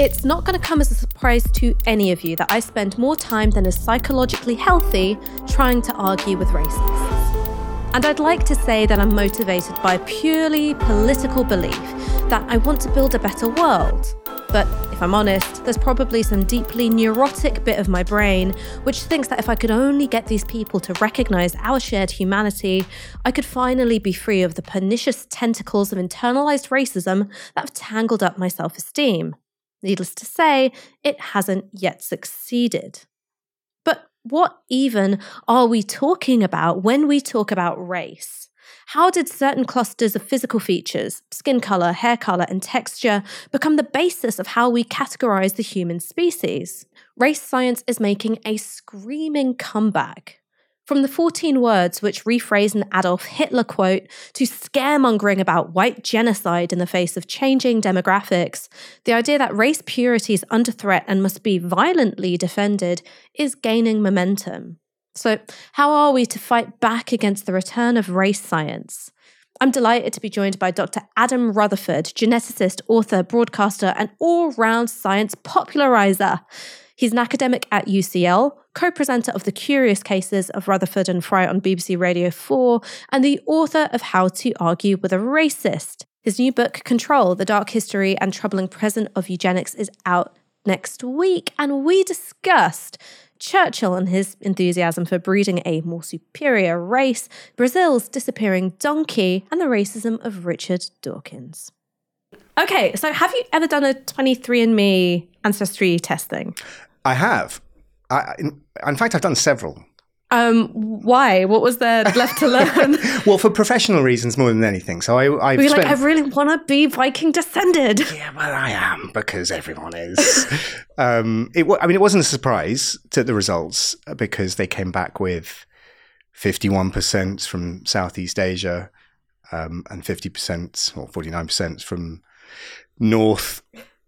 It's not going to come as a surprise to any of you that I spend more time than is psychologically healthy trying to argue with racists. And I'd like to say that I'm motivated by purely political belief that I want to build a better world. But if I'm honest, there's probably some deeply neurotic bit of my brain which thinks that if I could only get these people to recognize our shared humanity, I could finally be free of the pernicious tentacles of internalized racism that have tangled up my self esteem. Needless to say, it hasn't yet succeeded. But what even are we talking about when we talk about race? How did certain clusters of physical features, skin color, hair color, and texture, become the basis of how we categorize the human species? Race science is making a screaming comeback. From the 14 words which rephrase an Adolf Hitler quote to scaremongering about white genocide in the face of changing demographics, the idea that race purity is under threat and must be violently defended is gaining momentum. So, how are we to fight back against the return of race science? I'm delighted to be joined by Dr. Adam Rutherford, geneticist, author, broadcaster, and all round science popularizer. He's an academic at UCL, co presenter of The Curious Cases of Rutherford and Fry on BBC Radio 4, and the author of How to Argue with a Racist. His new book, Control The Dark History and Troubling Present of Eugenics, is out next week, and we discussed Churchill and his enthusiasm for breeding a more superior race, Brazil's disappearing donkey, and the racism of Richard Dawkins. Okay, so have you ever done a 23andMe ancestry testing? I have. I, in, in fact, I've done several. Um, why? What was there left to learn? well, for professional reasons more than anything. So I, you spent... like, I really want to be Viking descended. Yeah, well, I am because everyone is. um, it, I mean, it wasn't a surprise to the results because they came back with fifty-one percent from Southeast Asia um, and fifty percent or forty-nine percent from North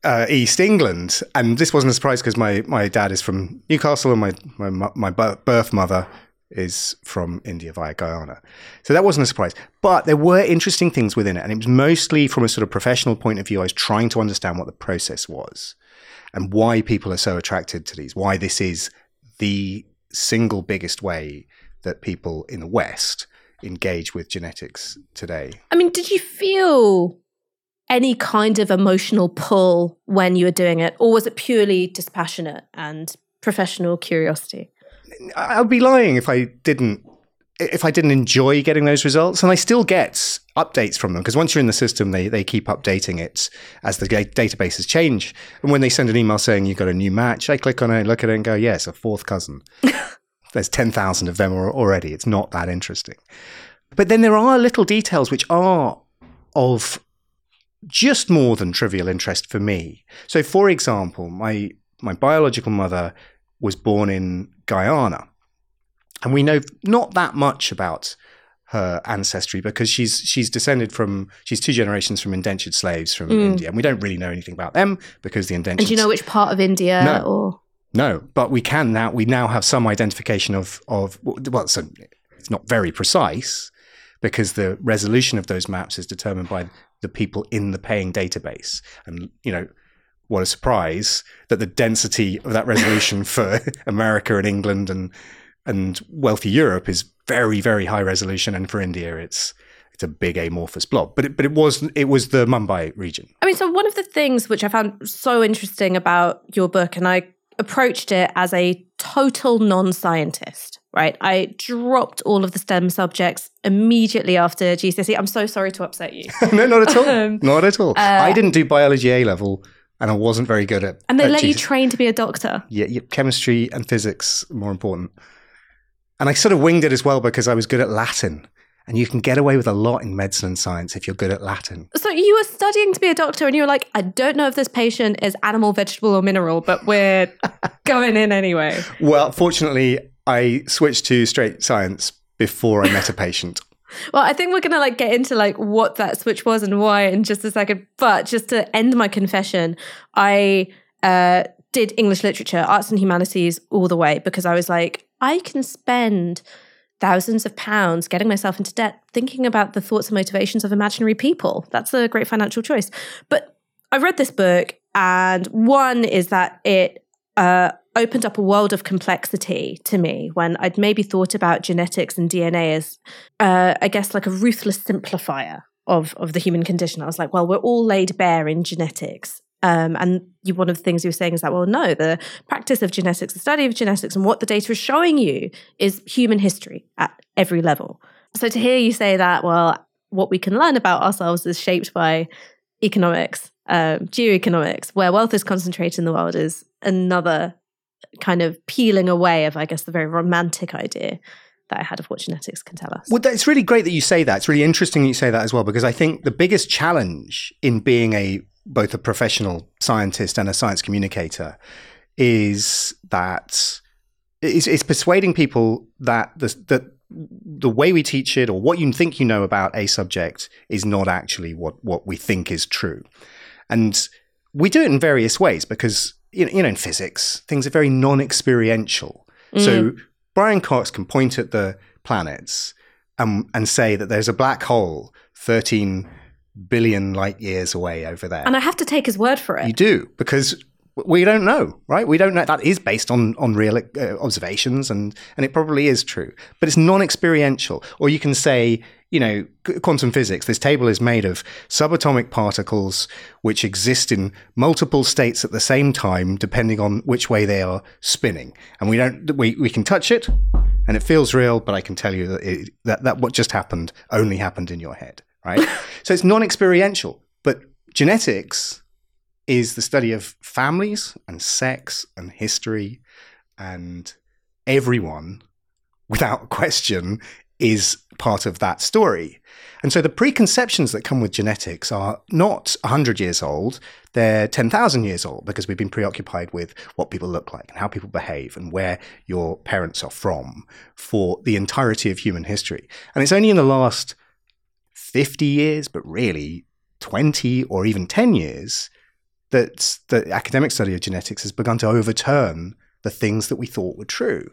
uh, East England, and this wasn't a surprise because my, my dad is from Newcastle and my, my my birth mother is from India via Guyana. So that wasn't a surprise. But there were interesting things within it, and it was mostly from a sort of professional point of view. I was trying to understand what the process was and why people are so attracted to these. Why this is the single biggest way that people in the West engage with genetics today. I mean, did you feel any kind of emotional pull when you were doing it, or was it purely dispassionate and professional curiosity? I'd be lying if I didn't if I didn't enjoy getting those results, and I still get updates from them because once you're in the system, they they keep updating it as the databases change. And when they send an email saying you've got a new match, I click on it, look at it, and go, yes, a fourth cousin. There's ten thousand of them already. It's not that interesting. But then there are little details which are of just more than trivial interest for me. So, for example, my my biological mother was born in Guyana, and we know not that much about her ancestry because she's she's descended from she's two generations from indentured slaves from mm. India, and we don't really know anything about them because the indentured. And do you know which part of India? No, or? no, but we can now. We now have some identification of of well, so it's not very precise because the resolution of those maps is determined by the people in the paying database. And, you know, what a surprise that the density of that resolution for America and England and and wealthy Europe is very, very high resolution, and for India, it's it's a big amorphous blob. But it, but it was it was the Mumbai region. I mean, so one of the things which I found so interesting about your book, and I approached it as a total non-scientist right? I dropped all of the STEM subjects immediately after GCSE. I'm so sorry to upset you. no, not at all. Um, not at all. Uh, I didn't do biology A level and I wasn't very good at And they at let you train to be a doctor. Yeah, yeah, chemistry and physics more important. And I sort of winged it as well because I was good at Latin. And you can get away with a lot in medicine and science if you're good at Latin. So you were studying to be a doctor and you were like, I don't know if this patient is animal, vegetable, or mineral, but we're going in anyway. Well, fortunately, I switched to straight science before I met a patient. Well, I think we're gonna like get into like what that switch was and why in just a second. But just to end my confession, I uh, did English literature, arts and humanities all the way because I was like, I can spend thousands of pounds getting myself into debt thinking about the thoughts and motivations of imaginary people. That's a great financial choice. But I read this book And one is that it uh, opened up a world of complexity to me when I'd maybe thought about genetics and DNA as, uh, I guess, like a ruthless simplifier of of the human condition. I was like, well, we're all laid bare in genetics. Um, and you, one of the things you were saying is that, well, no, the practice of genetics, the study of genetics, and what the data is showing you is human history at every level. So to hear you say that, well, what we can learn about ourselves is shaped by economics, um, geoeconomics, where wealth is concentrated in the world, is another kind of peeling away of, I guess, the very romantic idea that I had of what genetics can tell us. Well, it's really great that you say that. It's really interesting you say that as well, because I think the biggest challenge in being a both a professional scientist and a science communicator is that it's, it's persuading people that the that the way we teach it or what you think you know about a subject is not actually what what we think is true, and we do it in various ways because you know, in physics things are very non-experiential. Mm. So Brian Cox can point at the planets and, and say that there's a black hole 13 billion light years away over there. And I have to take his word for it. You do, because we don't know, right? We don't know. That is based on on real uh, observations, and and it probably is true, but it's non-experiential. Or you can say, you know, quantum physics. This table is made of subatomic particles which exist in multiple states at the same time, depending on which way they are spinning, and we don't. We we can touch it, and it feels real, but I can tell you that it, that that what just happened only happened in your head, right? so it's non-experiential, but genetics is the study of families and sex and history and everyone without question is part of that story. And so the preconceptions that come with genetics are not 100 years old, they're 10,000 years old because we've been preoccupied with what people look like and how people behave and where your parents are from for the entirety of human history. And it's only in the last 50 years, but really 20 or even 10 years, that the academic study of genetics has begun to overturn the things that we thought were true.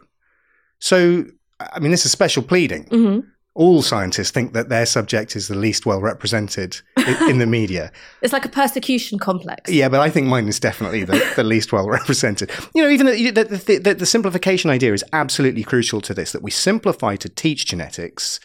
So, I mean, this is special pleading. Mm-hmm. All scientists think that their subject is the least well represented in, in, the media. It's like a persecution complex. Yeah, but I think mine is definitely the, the least well represented. You know, even the, the, the, the simplification idea is absolutely crucial to this that we simplify to teach genetics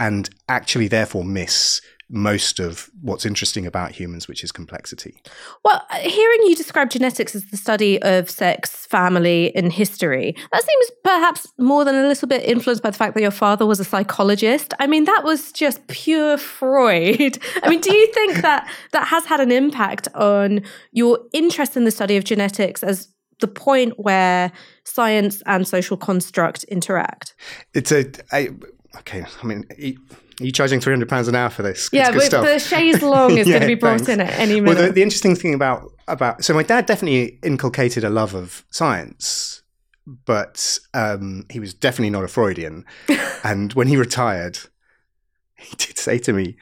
and actually, therefore, miss most of what's interesting about humans, which is complexity. Well, uh, hearing you describe genetics as the study of sex, family, and history, that seems perhaps more than a little bit influenced by the fact that your father was a psychologist. I mean, that was just pure Freud. I mean, do you think that that has had an impact on your interest in the study of genetics as the point where science and social construct interact? It's a I, okay. I mean. It, are you charging three hundred pounds an hour for this? Yeah, but the chaise longue is yeah, going to be brought thanks. in at any minute. Well, the, the, interesting thing about about so my dad definitely inculcated a love of science, but um, he was definitely not a Freudian. and when he retired, he did say to me,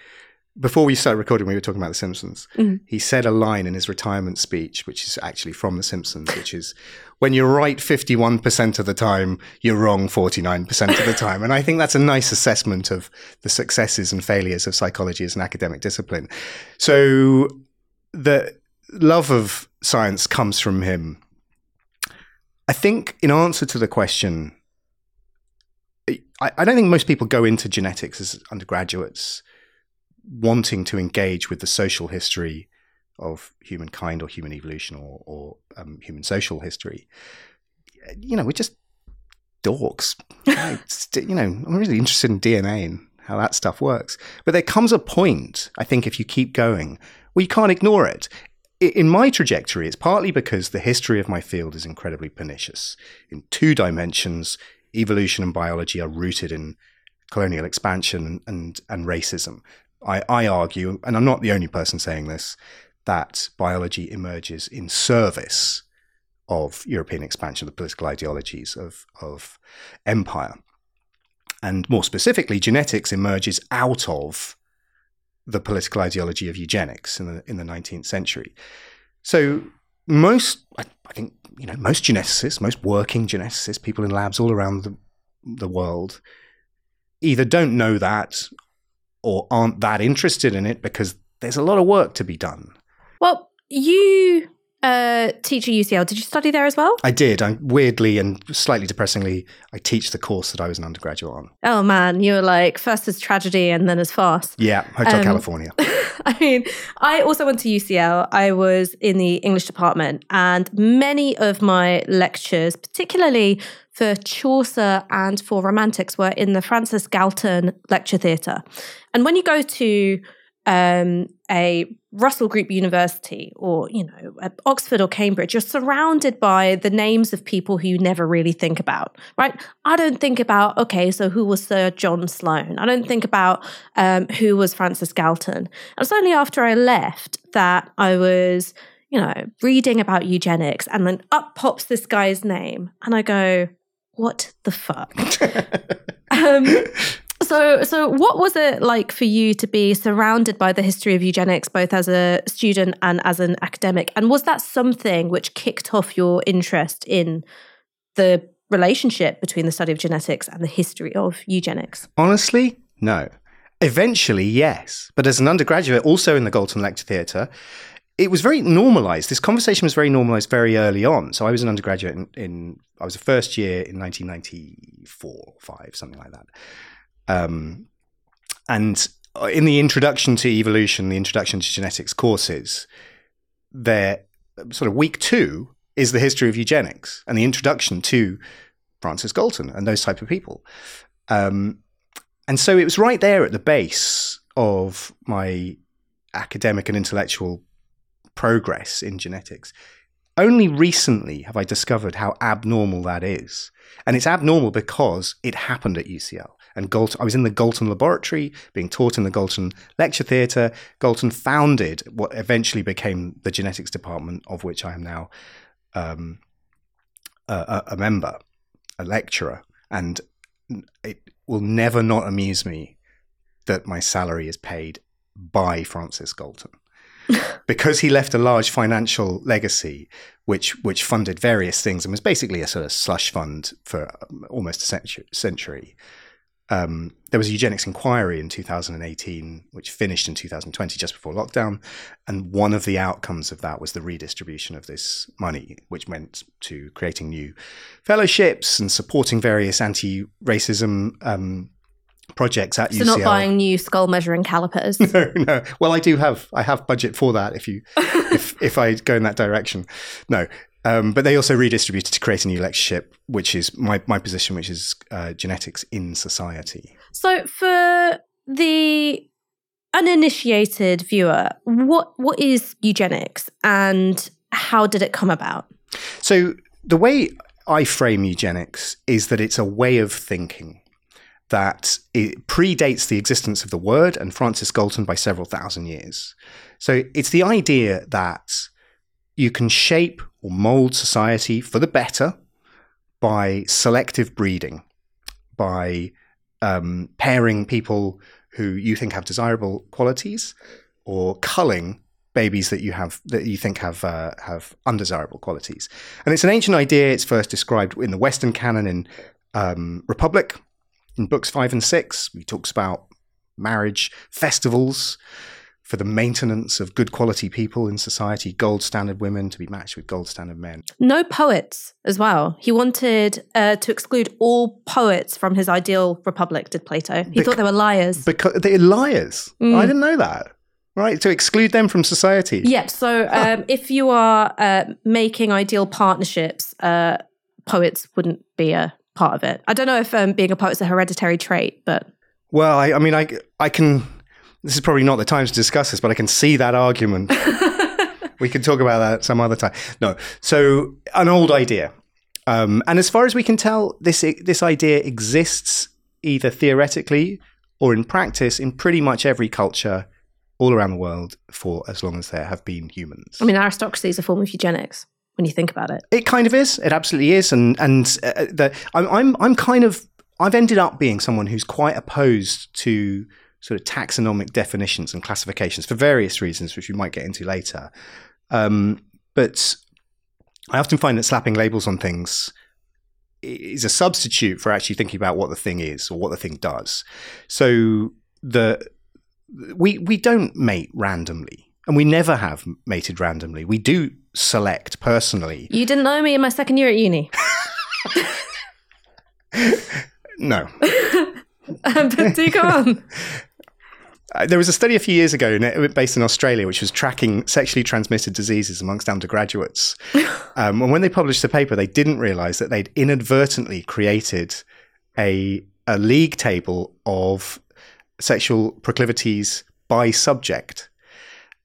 before we started recording, we were talking about The Simpsons. Mm-hmm. He said a line in his retirement speech, which is actually from The Simpsons, which is, when you're right 51% of the time, you're wrong 49% of the time. And I think that's a nice assessment of the successes and failures of psychology as an academic discipline. So the love of science comes from him. I think, in answer to the question, I, I don't think most people go into genetics as undergraduates wanting to engage with the social history of humankind or human evolution or, or um, human social history, you know, we're just dorks. you know, I'm really interested in DNA and how that stuff works. But there comes a point, I think, if you keep going, where you can't ignore it. In my trajectory, it's partly because the history of my field is incredibly pernicious. In two dimensions, evolution and biology are rooted in colonial expansion and, and racism. I, I argue, and I'm not the only person saying this, that biology emerges in service of European expansion, the political ideologies of, of empire. And more specifically, genetics emerges out of the political ideology of eugenics in the, in the 19th century. So most, I, I think, you know, most geneticists, most working geneticists, people in labs all around the, the world, either don't know that or aren't that interested in it because there's a lot of work to be done. Well, you uh, teach at UCL. Did you study there as well? I did. I weirdly and slightly depressingly, I teach the course that I was an undergraduate on. Oh man, you were like first as tragedy and then as fast. Yeah, Hotel Um, California. I mean, I also went to UCL. I was in the English department, and many of my lectures, particularly for Chaucer and for Romantics, were in the Francis Galton Lecture Theatre. And when you go to um, a Russell Group University or, you know, at Oxford or Cambridge, you're surrounded by the names of people who you never really think about, right? I don't think about, okay, so who was Sir John Sloan? I don't think about um, who was Francis Galton. It was only after I left that I was, you know, reading about eugenics and then up pops this guy's name. And I go, what the fuck? um, so, so what was it like for you to be surrounded by the history of eugenics, both as a student and as an academic? And was that something which kicked off your interest in the relationship between the study of genetics and the history of eugenics? Honestly, no. Eventually, yes. But as an undergraduate, also in the Galton Lecture Theatre, it was very normalized. This conversation was very normalized very early on. So I was an undergraduate in, in I was a first year in 1994, five, something like that. Um, and in the introduction to evolution, the introduction to genetics courses, there sort of week two is the history of eugenics and the introduction to Francis Galton and those type of people. Um, and so it was right there at the base of my academic and intellectual progress in genetics. Only recently have I discovered how abnormal that is. And it's abnormal because it happened at UCL. And Galton, I was in the Galton laboratory being taught in the Galton lecture theatre. Galton founded what eventually became the genetics department, of which I am now um, a, a, a member, a lecturer. And it will never not amuse me that my salary is paid by Francis Galton because he left a large financial legacy, which which funded various things and was basically a sort of slush fund for um, almost a century. Um, there was a eugenics inquiry in 2018, which finished in 2020, just before lockdown, and one of the outcomes of that was the redistribution of this money, which went to creating new fellowships and supporting various anti-racism um, projects at So UCL. not buying new skull measuring calipers. no, no. Well, I do have I have budget for that if you if if I go in that direction. No. Um, but they also redistributed to create a new lectureship, which is my, my position, which is uh, genetics in society. So for the uninitiated viewer, what what is eugenics and how did it come about? So the way I frame eugenics is that it's a way of thinking that it predates the existence of the word and Francis Galton by several thousand years. So it's the idea that you can shape or mold society for the better by selective breeding, by um, pairing people who you think have desirable qualities, or culling babies that you have that you think have uh, have undesirable qualities. And it's an ancient idea. It's first described in the Western canon in um, Republic, in books five and six. He talks about marriage festivals for the maintenance of good quality people in society, gold standard women to be matched with gold standard men. No poets as well. He wanted uh, to exclude all poets from his ideal republic, did Plato. He Bec- thought they were liars. Because they're liars. Mm. I didn't know that. Right? To exclude them from society. Yeah, so um, if you are uh, making ideal partnerships, uh, poets wouldn't be a part of it. I don't know if um, being a poet is a hereditary trait, but Well, I, I mean, I, I can. This is probably not the time to discuss this, but I can see that argument. we can talk about that some other time. No, so an old idea, um, and as far as we can tell, this this idea exists either theoretically or in practice in pretty much every culture all around the world for as long as there have been humans. I mean, aristocracy is a form of eugenics when you think about it. It kind of is. It absolutely is. And and uh, the, I'm I'm I'm kind of I've ended up being someone who's quite opposed to sort of taxonomic definitions and classifications for various reasons, which we might get into later. Um, but I often find that slapping labels on things is a substitute for actually thinking about what the thing is or what the thing does. So the we we don't mate randomly. And we never have mated randomly. We do select personally. You didn't know me in my second year at uni. No. but do go on. Uh, there was a study a few years ago based in Australia which was tracking sexually transmitted diseases amongst undergraduates. Um, and when they published the paper, they didn't realize that they'd inadvertently created a, a league table of sexual proclivities by subject.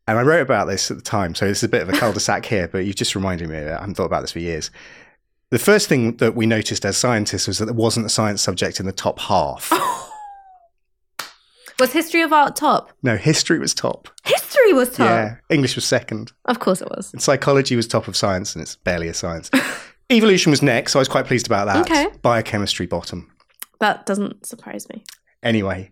And I wrote about this at the time, so it's a bit of a cul-de-sac here, but you've just reminded me. of it. I haven't thought about this for years. The first thing that we noticed as scientists was that there wasn't a science subject in the top half. Was history of art top? no, history was top. History was top. Yeah, English was second. Of course it was. And psychology was top of science, and it's barely a science. Evolution was next, so I was quite pleased about that. Okay. Biochemistry bottom. That doesn't surprise me. Anyway,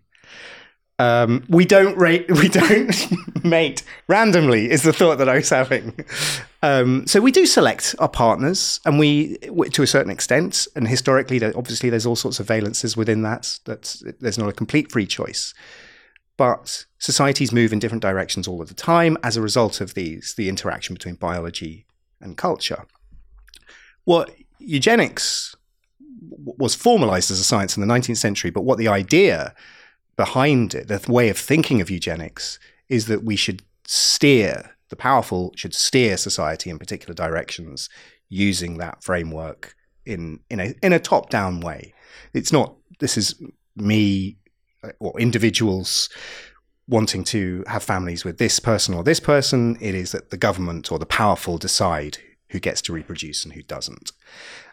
um, we don't rate, we don't mate randomly. Is the thought that I was having. Um, so we do select our partners, and we, to a certain extent, and historically, obviously, there's all sorts of valences within that. That there's not a complete free choice. But societies move in different directions all of the time as a result of these, the interaction between biology and culture. What eugenics was formalized as a science in the 19th century, but what the idea behind it, the way of thinking of eugenics, is that we should steer, the powerful should steer society in particular directions using that framework in, in a, in a top down way. It's not, this is me uh, or individuals wanting to have families with this person or this person. It is that the government or the powerful decide who gets to reproduce and who doesn't.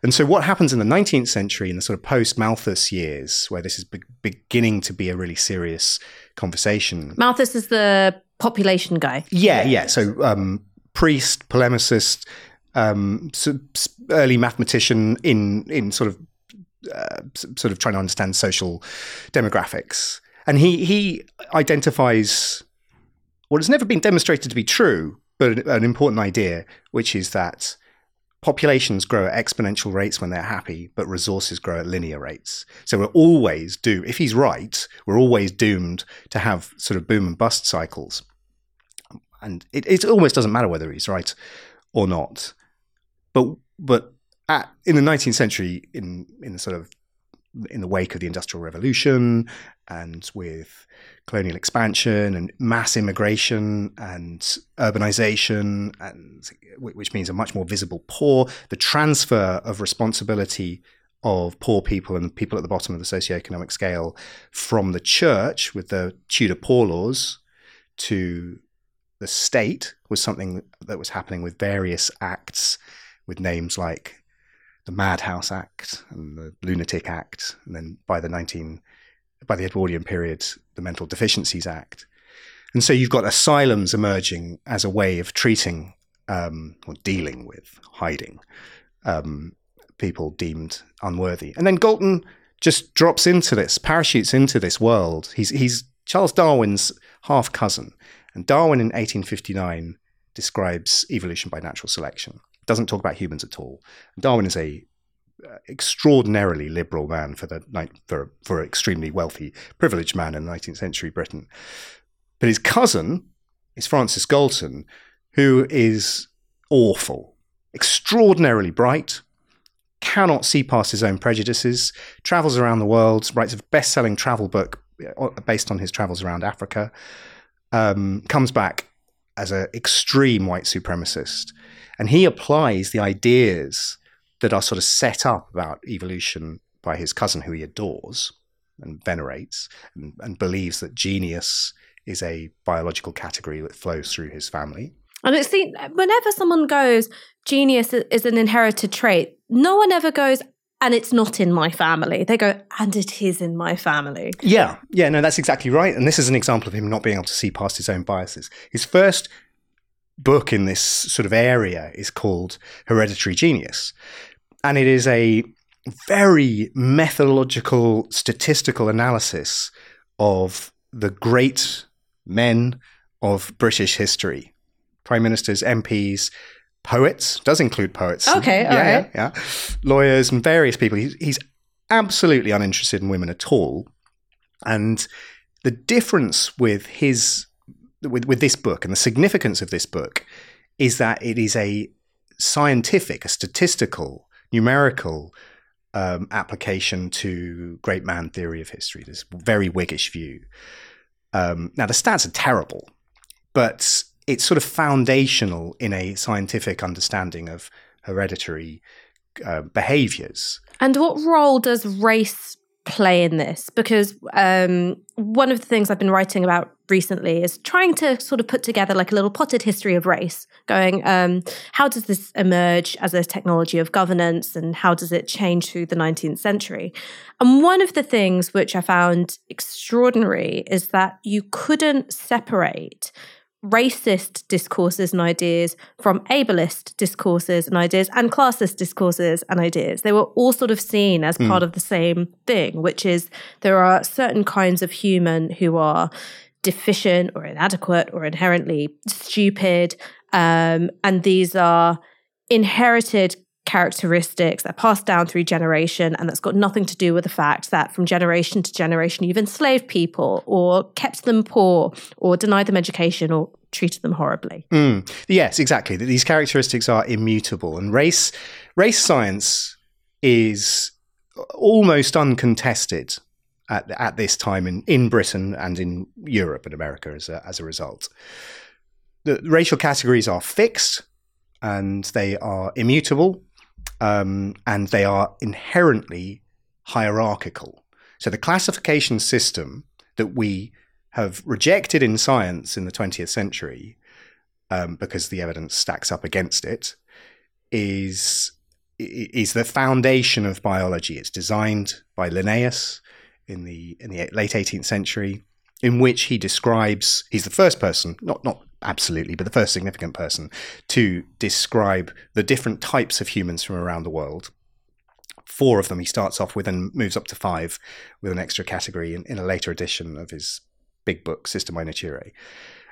And so, what happens in the 19th century, in the sort of post Malthus years, where this is be- beginning to be a really serious conversation? Malthus is the population guy. Yeah, yeah. So, um, priest, polemicist, um, so, early mathematician in in sort of uh, sort of trying to understand social demographics, and he he identifies what has never been demonstrated to be true, but an, an important idea, which is that populations grow at exponential rates when they're happy, but resources grow at linear rates. So we're always do if he's right, we're always doomed to have sort of boom and bust cycles. And it, it almost doesn't matter whether he's right or not. But but at, in the 19th century, in in the sort of in the wake of the Industrial Revolution and with colonial expansion and mass immigration and urbanization, and which means a much more visible poor, the transfer of responsibility of poor people and people at the bottom of the socioeconomic scale from the church with the Tudor Poor Laws to the state was something that was happening with various acts with names like the Madhouse Act and the Lunatic Act, and then by the 19 by the Edwardian period, the Mental Deficiencies Act. And so you've got asylums emerging as a way of treating um, or dealing with, hiding um, people deemed unworthy. And then Galton just drops into this, parachutes into this world. He's, he's Charles Darwin's half cousin. And Darwin in 1859 describes evolution by natural selection. Doesn't talk about humans at all. Darwin is a uh, extraordinarily liberal man for the for for extremely wealthy, privileged man in 19th century Britain. But his cousin is Francis Galton, who is awful, extraordinarily bright, cannot see past his own prejudices, travels around the world, writes a best-selling travel book uh, based on his travels around Africa, um, comes back as an extreme white supremacist, and he applies the ideas that are sort of set up about evolution by his cousin, who he adores and venerates, and, and believes that genius is a biological category that flows through his family. And it's the whenever someone goes, genius is an inherited trait, no one ever goes, and it's not in my family. They go, and it is in my family. Yeah, yeah, no, that's exactly right. And this is an example of him not being able to see past his own biases. His first book in this sort of area is called Hereditary Genius. And it is a very methodological, statistical analysis of the great men of British history prime ministers, MPs, poets, does include poets. Okay, all yeah, right. yeah, yeah. Lawyers and various people. He's, he's absolutely uninterested in women at all. And the difference with his with, with this book and the significance of this book is that it is a scientific, a statistical, numerical um, application to great man theory of history, this very Whiggish view. Um, now, the stats are terrible, but it's sort of foundational in a scientific understanding of hereditary uh, behaviors. And what role does race play in this? Because um, one of the things I've been writing about recently is trying to sort of put together like a little potted history of race, going, um, how does this emerge as a technology of governance and how does it change through the 19th century? And one of the things which I found extraordinary is that you couldn't separate racist discourses and ideas from ableist discourses and ideas and classist discourses and ideas. They were all sort of seen as mm. part of the same thing, which is there are certain kinds of human who are deficient or inadequate or inherently stupid. Um, and these are inherited characteristics that pass down through generation and that's got nothing to do with the fact that from generation to generation you've enslaved people or kept them poor or denied them education or treated them horribly mm. yes exactly these characteristics are immutable and race race science is almost uncontested at, at this time in, in Britain and in Europe and America as a, as a result. The racial categories are fixed and they are immutable um, and they are inherently hierarchical. So the classification system that we have rejected in science in the 20th century, um, because the evidence stacks up against it, is is the foundation of biology. It's designed by Linnaeus in the in the late 18th century, in which he describes he's the first person, not not absolutely, but the first significant person to describe the different types of humans from around the world. Four of them he starts off with and moves up to five with an extra category in, in a later edition of his big book, Systema Naturae.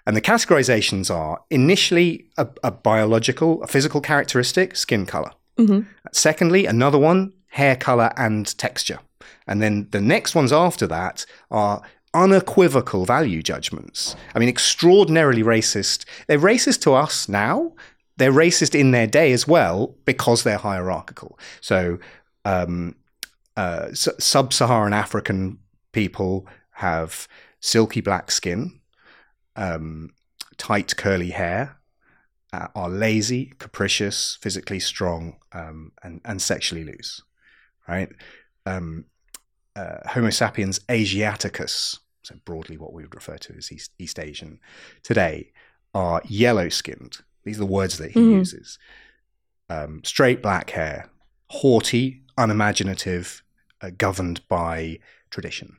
And the categorizations are initially a, a biological, a physical characteristic, skin color. Mm-hmm. Secondly, another one, hair color and texture. And then the next ones after that are unequivocal value judgments. I mean, extraordinarily racist. They're racist to us now. They're racist in their day as well because they're hierarchical. So, um, uh, sub Saharan African people have silky black skin, um, tight curly hair, uh, are lazy, capricious, physically strong, um, and, and sexually loose. Right? Um, uh, Homo sapiens asiaticus, so broadly what we would refer to as East, East Asian today, are yellow skinned. These are the words that he mm-hmm. uses. Um, straight black hair, haughty, unimaginative, uh, governed by tradition.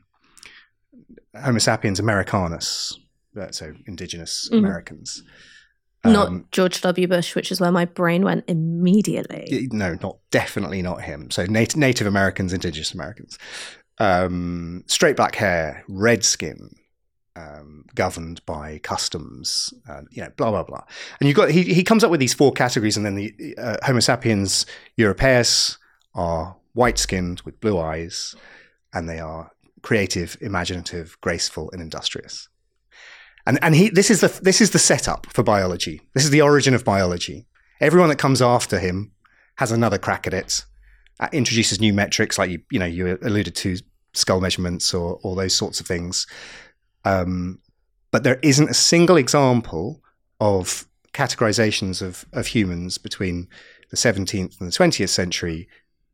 Homo sapiens americanus, uh, so indigenous mm-hmm. Americans. Not um, George W. Bush, which is where my brain went immediately. No, not definitely not him. So Native, Native Americans, Indigenous Americans um, straight black hair, red skin, um, governed by customs, uh, you know, blah blah blah. And you got he he comes up with these four categories, and then the uh, Homo sapiens europaeus are white skinned with blue eyes, and they are creative, imaginative, graceful, and industrious. And and he this is the this is the setup for biology. This is the origin of biology. Everyone that comes after him has another crack at it uh, introduces new metrics like you you know you alluded to skull measurements or all those sorts of things. Um, but there isn't a single example of categorizations of, of humans between the 17th and the 20th century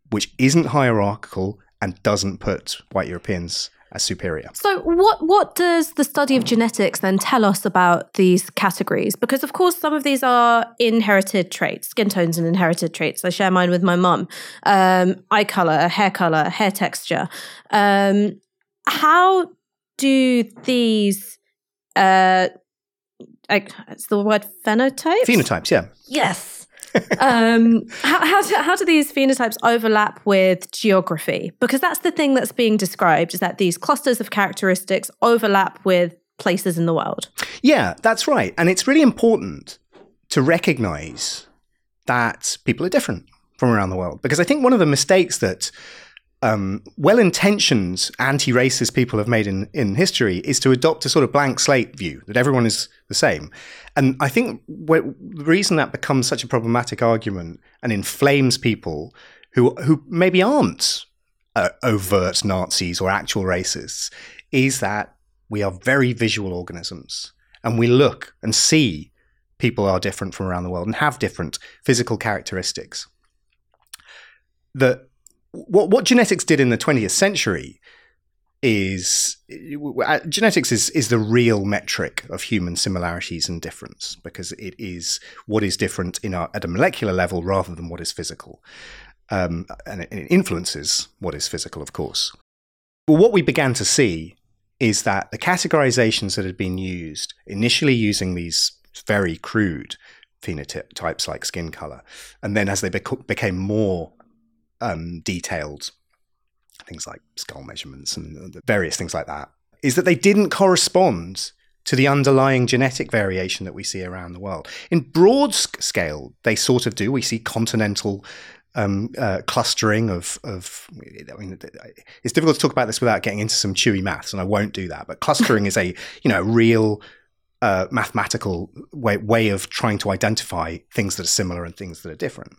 which isn't hierarchical and doesn't put white Europeans as superior. So, what what does the study of genetics then tell us about these categories? Because, of course, some of these are inherited traits, skin tones and inherited traits. I share mine with my mum. Um, eye color, hair color, hair texture. Um, how do these? Uh, it's the word phenotypes. Phenotypes, yeah. Yes um, how, how, do, how do these phenotypes overlap with geography? Because that's the thing that's being described is that these clusters of characteristics overlap with places in the world. Yeah, that's right. And it's really important to recognize that people are different from around the world. Because I think one of the mistakes that um, well-intentioned anti-racist people have made in, in history is to adopt a sort of blank slate view that everyone is the same. And I think wh- the reason that becomes such a problematic argument and inflames people who who maybe aren't uh, overt Nazis or actual racists is that we are very visual organisms and we look and see people are different from around the world and have different physical characteristics. The what what genetics did in the 20th century is uh, genetics is is the real metric of human similarities and difference because it is what is different in our, at a molecular level rather than what is physical, um, and it influences what is physical, of course. But what we began to see is that the categorizations that had been used initially using these very crude phenotypes like skin color, and then as they bec- became more um, detailed things like skull measurements and various things like that, is that they didn't correspond to the underlying genetic variation that we see around the world. In broad scale, they sort of do. We see continental um, uh, clustering of, of, I mean, it's difficult to talk about this without getting into some chewy maths, and I won't do that. But clustering is a, you know, real uh, mathematical way, way of trying to identify things that are similar and things that are different.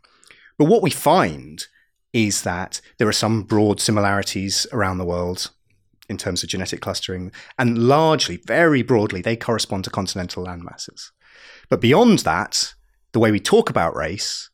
But what we find is that there are some broad similarities around the world in terms of genetic clustering, and largely, very broadly, they correspond to continental landmasses. But beyond that, the way we talk about race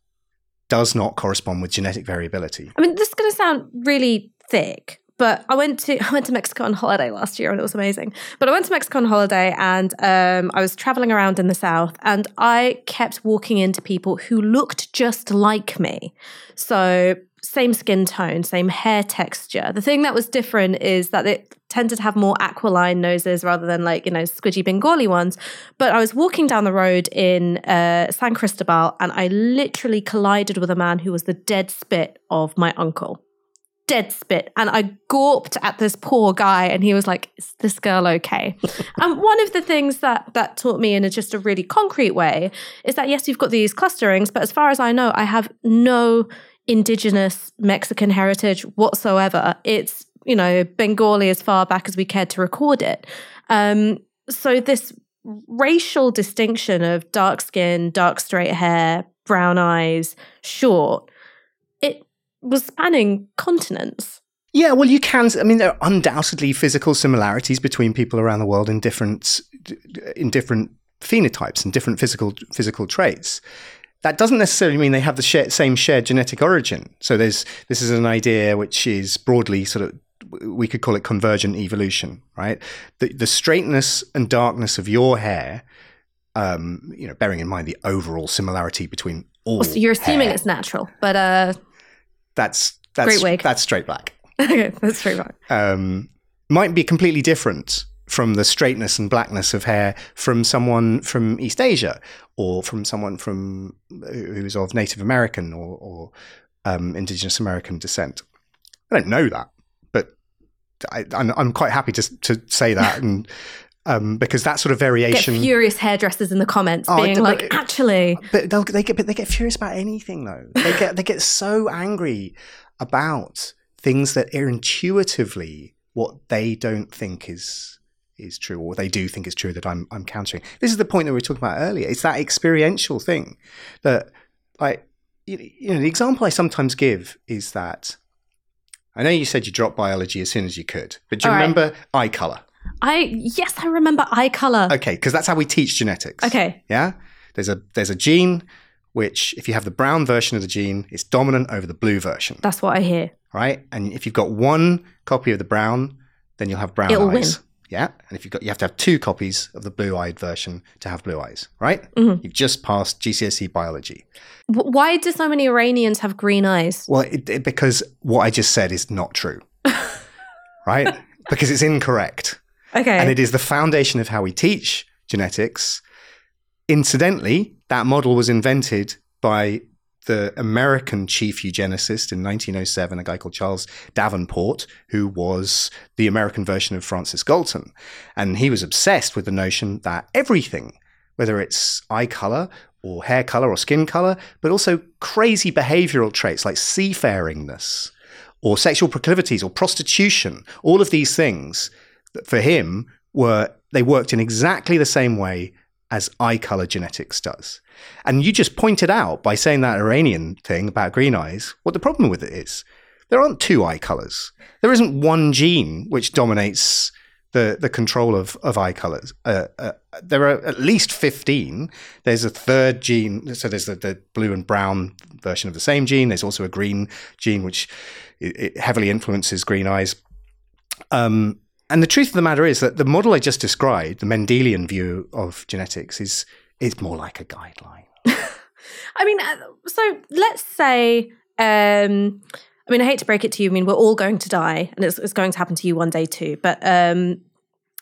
does not correspond with genetic variability. I mean, this is going to sound really thick, but I went to I went to Mexico on holiday last year and it was amazing. But I went to Mexico on holiday and um, I was traveling around in the south and I kept walking into people who looked just like me. So same skin tone, same hair texture. The thing that was different is that it tended to have more aquiline noses rather than like, you know, squidgy Bengali ones. But I was walking down the road in uh, San Cristobal and I literally collided with a man who was the dead spit of my uncle. Dead spit. And I gawped at this poor guy and he was like, Is this girl okay? and one of the things that that taught me in a, just a really concrete way is that yes, you've got these clusterings, but as far as I know, I have no indigenous Mexican heritage whatsoever. It's, you know, Bengali as far back as we cared to record it. Um, so this racial distinction of dark skin, dark straight hair, brown eyes, short, it was spanning continents. Yeah, well, you can. I mean, there are undoubtedly physical similarities between people around the world in different in different phenotypes and different physical physical traits that doesn't necessarily mean they have the share, same shared genetic origin. So there's this is an idea which is broadly sort of we could call it convergent evolution, right? The, the straightness and darkness of your hair, um, you know, bearing in mind the overall similarity between all. so you're assuming hair, it's natural, but uh, that's that's great wig. That's straight black. okay, that's straight black. Um, might be completely different from the straightness and blackness of hair from someone from East Asia or from someone from who's of Native American or, or um, Indigenous American descent. I don't know that, but I, am quite happy to to say that and. Um, because that sort of variation. Get furious hairdressers in the comments oh, being like, actually. But they get, but they get furious about anything though. They get, they get so angry about things that are intuitively what they don't think is is true or they do think it's true that I'm I'm countering. This is the point that we were talking about earlier. It's that experiential thing that like you know the example I sometimes give is that I know you said you dropped biology as soon as you could, but do you All remember right. eye color? I yes, I remember eye color. Okay, because that's how we teach genetics. Okay. Yeah? There's a there's a gene which if you have the brown version of the gene, it's dominant over the blue version. That's what I hear. Right? And if you've got one copy of the brown, then you'll have brown It'll eyes. Win. Yeah, and if you've got, you have to have two copies of the blue-eyed version to have blue eyes, right? Mm-hmm. You've just passed GCSE biology. Why do so many Iranians have green eyes? Well, it, it, because what I just said is not true, right? Because it's incorrect. Okay, and it is the foundation of how we teach genetics. Incidentally, that model was invented by the American chief eugenicist in 1907, a guy called Charles Davenport, who was the American version of Francis Galton. And he was obsessed with the notion that everything, whether it's eye color or hair color or skin color, but also crazy behavioral traits like seafaringness or sexual proclivities or prostitution. All of these things for him were they worked in exactly the same way as eye color genetics does. And you just pointed out by saying that Iranian thing about green eyes, what the problem with it is. There aren't two eye colors. There isn't one gene which dominates the, the control of, of eye colors. Uh, uh, there are at least 15. There's a third gene. So there's the, the, blue and brown version of the same gene. There's also a green gene, which it, it heavily influences green eyes. Um, and the truth of the matter is that the model I just described, the Mendelian view of genetics, is is more like a guideline. I mean, uh, so let's say, um, I mean, I hate to break it to you. I mean, we're all going to die, and it's, it's going to happen to you one day too. But um,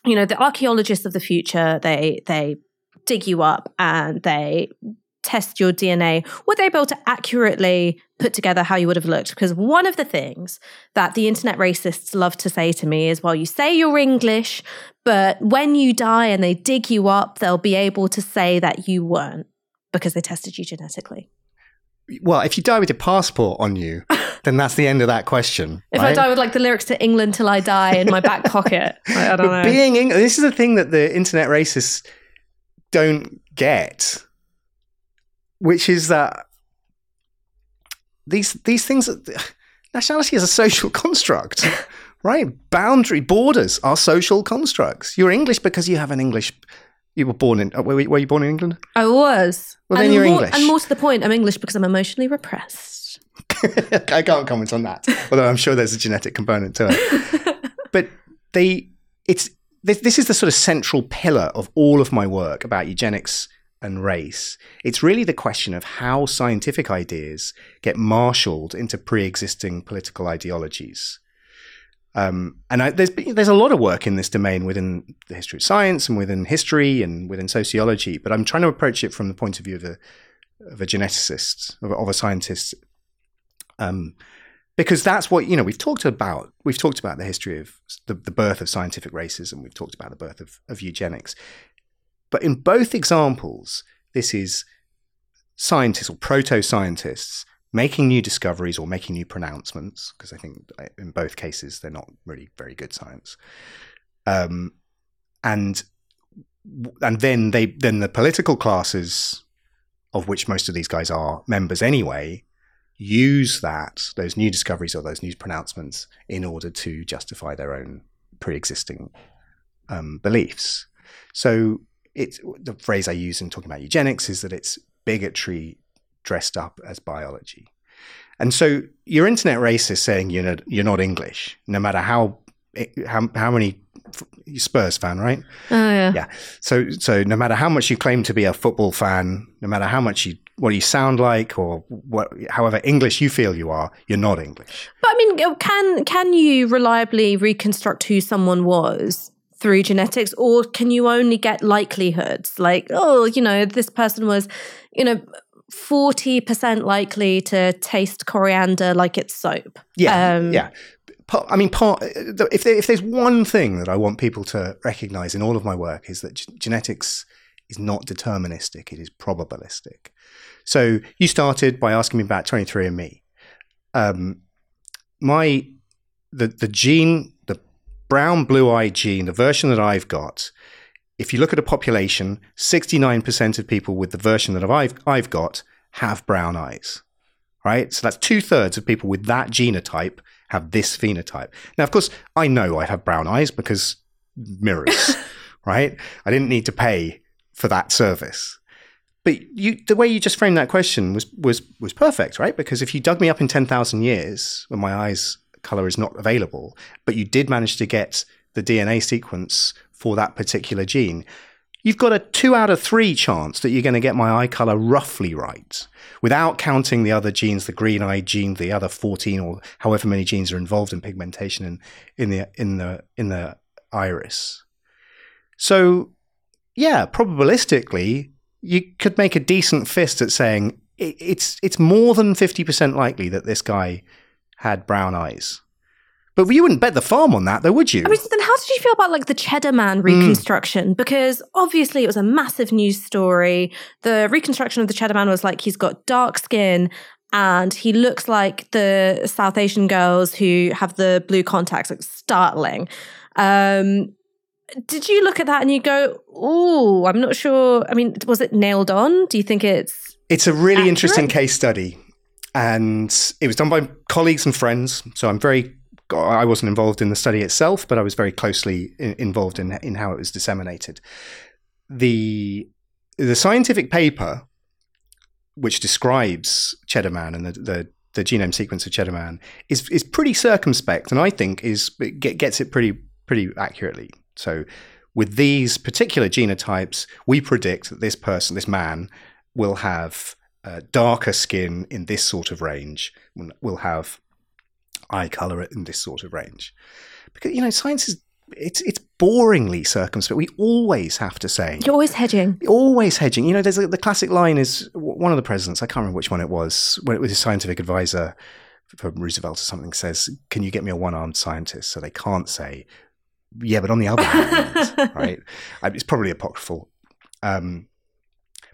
you know, the archaeologists of the future, they they dig you up and they test your DNA, would they be able to accurately put together how you would have looked? Because one of the things that the internet racists love to say to me is, well, you say you're English, but when you die and they dig you up, they'll be able to say that you weren't because they tested you genetically. Well, if you die with your passport on you, then that's the end of that question. if right? I die with like the lyrics to England till I die in my back pocket, I, I don't but know. being English, this is the thing that the internet racists don't get which is that these these things nationality is a social construct right? Boundary borders are social constructs. You're english because you have an english you were born in uh, were, were you born in england? I was. Well then and you're more, english. and more to the point i'm english because i'm emotionally repressed. I can't comment on that although i'm sure there's a genetic component to it. But they it's this, this is the sort of central pillar of all of my work about eugenics and race. It's really the question of how scientific ideas get marshaled into pre existing political ideologies. Um, and I, there's there's a lot of work in this domain within the history of science and within history and within sociology. But I'm trying to approach it from the point of view of a of a geneticist of, of a scientist, um, because that's what you know. We've talked about we've talked about the history of the, the birth of scientific racism. We've talked about the birth of, of eugenics. But in both examples, this is scientists or proto scientists making new discoveries or making new pronouncements, because I think uh, in both cases they're not really very good science. Um, and and then they then the political classes, of which most of these guys are members anyway, use that those new discoveries or those new pronouncements in order to justify their own pre-existing um, beliefs. So it's the phrase I use in talking about eugenics is that it's bigotry dressed up as biology. And so your internet racist saying you're not, you're not English, no matter how how how many Spurs fan, right? Oh yeah. Yeah. So so no matter how much you claim to be a football fan, no matter how much you what you sound like or what however English you feel you are, you're not English. But I mean, can can you reliably reconstruct who someone was through genetics or can you only get likelihoods like oh you know this person was you know 40% likely to taste coriander like it's soap yeah um, yeah I mean, part if there, if there's one thing that I want people to recognize in all of my work is that g- genetics is not deterministic; it is probabilistic. So you started by asking me about 23andMe. Um, my the the gene brown blue eye gene, the version that I've got, if you look at a population, 69% of people with the version that I've, I've got have brown eyes, right? So that's two thirds of people with that genotype have this phenotype. Now, of course, I know I have brown eyes because mirrors, right? I didn't need to pay for that service. But you, the way you just framed that question was was was perfect, right? Because if you dug me up in ten thousand years when my eyes color is not available, but you did manage to get the DNA sequence for that particular gene, you've got a two out of three chance that you're going to get my eye color roughly right without counting the other genes, the green eye gene, the other 14 or however many genes are involved in pigmentation in, in the, in the, in the iris. So yeah, probabilistically, you could make a decent fist at saying it's, it's more than 50% likely that this guy had brown eyes. But you wouldn't bet the farm on that, though, would you? I mean, then how did you feel about like the Cheddar Man reconstruction? Mm. Because obviously it was a massive news story. The reconstruction of the Cheddar Man was like he's got dark skin and he looks like the South Asian girls who have the blue contacts, like startling. Um, did you look at that and you go, "Oh, I'm not sure." I mean, was it nailed on? Do you think it's? It's a really accurate? interesting case study, and it was done by colleagues and friends. So I'm very. I wasn't involved in the study itself, but I was very closely in, involved in in how it was disseminated. the The scientific paper, which describes Cheddar Man and the, the the genome sequence of Cheddar Man, is is pretty circumspect, and I think is it gets it pretty pretty accurately. So with these particular genotypes, we predict that this person, this man, will have uh, darker skin in this sort of range, will have eye color in this sort of range. Because you know, science is it's it's boringly circumspect. We always have to say You're always hedging. always hedging. You know, there's a, the classic line is one of the presidents. I can't remember which one it was. When it was a scientific advisor for Roosevelt or something says, "Can you get me a one-armed scientist?" So they can't say, "Yeah, but on the other hand, right?" It's probably apocryphal. Um,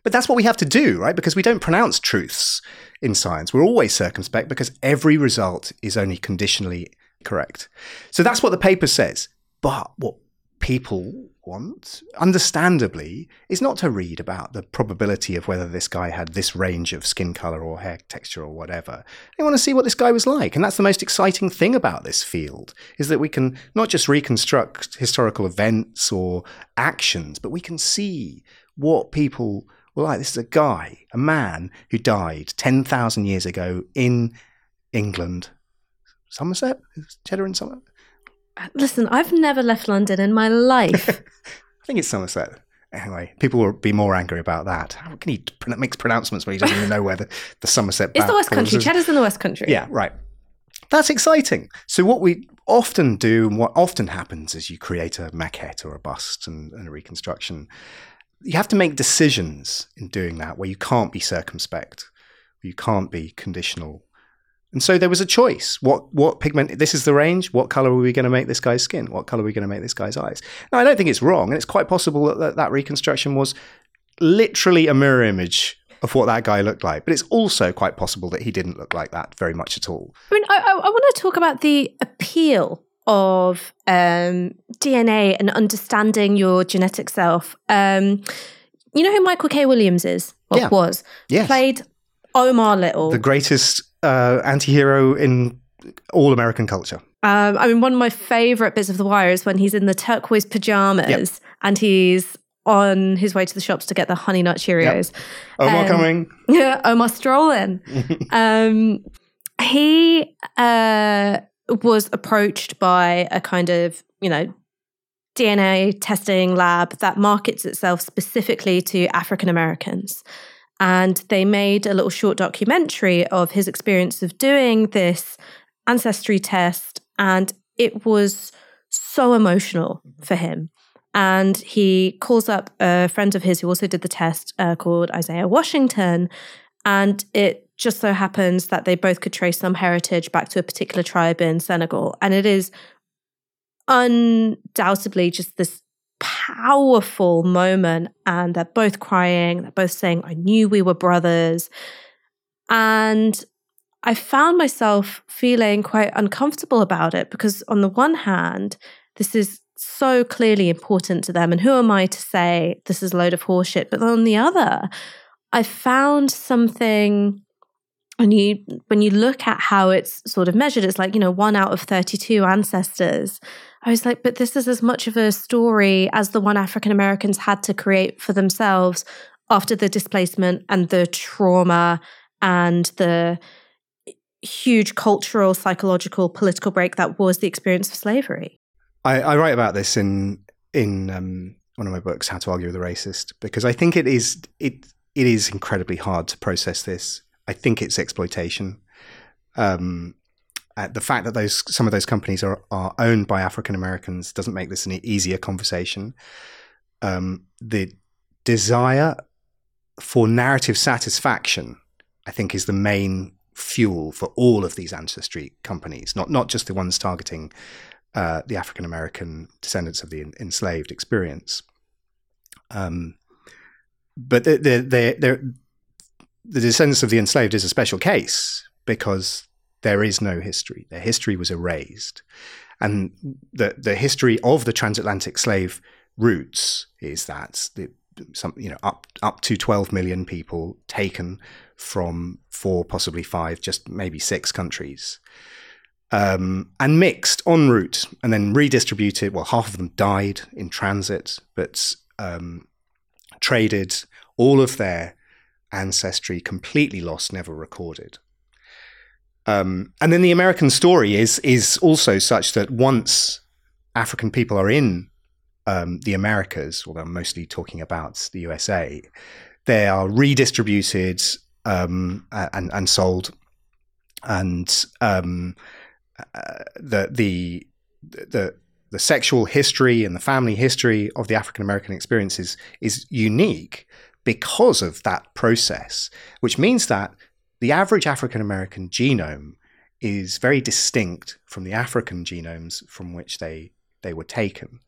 but that's what we have to do, right? Because we don't pronounce truths in science. We're always circumspect because every result is only conditionally correct. So that's what the paper says. But what people want, understandably, is not to read about the probability of whether this guy had this range of skin color or hair texture or whatever. They want to see what this guy was like. And that's the most exciting thing about this field is that we can not just reconstruct historical events or actions, but we can see what people were like. This is a guy, a man who died 10,000 years ago in England. Somerset? Cheddar in Somerset? Uh, listen, I've never left London in my life. I think it's Somerset. Anyway, people will be more angry about that. How can he pr- makes pronouncements when he doesn't even know where the, the Somerset? it's the West Country. falls? Cheddar's in the West Country. Yeah, right. That's exciting. So what we often do, and what often happens, is you create a maquette or a bust and, and a reconstruction. You have to make decisions in doing that where you can't be circumspect, you can't be conditional. And so there was a choice. What what pigment? This is the range. What color are we going to make this guy's skin? What color are we going to make this guy's eyes? Now I don't think it's wrong, and it's quite possible that that, that reconstruction was literally a mirror image of what that guy looked like. But it's also quite possible that he didn't look like that very much at all. I mean, I, I, I want to talk about the appeal of um, DNA and understanding your genetic self. Um, you know who Michael K. Williams is? Or Yeah. was? Yes. Played Omar Little. the greatest uh, anti-hero in all American culture. Um, I mean, one of my favorite bits of The Wire is when he's in the turquoise pajamas and he's on his way to the shops to get the Honey Nut Cheerios. Omar Um, coming. Yeah, Omar Strolin. um, he uh, was approached by a kind of, you know, DNA testing lab that markets itself specifically to African Americans. And they made a little short documentary of his experience of doing this ancestry test. And it was so emotional for him. And he calls up a friend of his who also did the test uh, called Isaiah Washington. And it just so happens that they both could trace some heritage back to a particular tribe in Senegal. And it is undoubtedly just this powerful moment. And they're both crying. They're both saying, I knew we were brothers. And I found myself feeling quite uncomfortable about it because, on the one hand, this is so clearly important to them. And who am I to say this is a load of horseshit? But on the other, I found something when you when you look at how it's sort of measured, it's like, you know, one out of 32 ancestors. I was like, but this is as much of a story as the one African Americans had to create for themselves after the displacement and the trauma and the huge cultural, psychological, political break that was the experience of slavery. I, I write about this in in um, one of my books, How to Argue with a Racist, because I think it is it it is incredibly hard to process this. I think it's exploitation. Um, uh, the fact that those some of those companies are are owned by African Americans doesn't make this an easier conversation. Um, the desire for narrative satisfaction, I think, is the main fuel for all of these ancestry companies, not not just the ones targeting uh, the African American descendants of the en- enslaved experience. Um, but they they they the descendants of the enslaved is a special case because there is no history. Their history was erased. And the, the history of the transatlantic slave routes is that the, some, you know, up, up to 12 million people taken from four, possibly five, just maybe six countries. Um, and mixed en route and then redistributed. Well, half of them died in transit, but um, traded all of their ancestry completely lost, never recorded. Um, and then the American story is is also such that once African people are in um, the Americas, although I'm mostly talking about the USA, they are redistributed um, and, and sold, and um, uh, the the the the sexual history and the family history of the African American experience is, is unique because of that process, which means that the average African American genome is very distinct from the African genomes from which they, they were taken.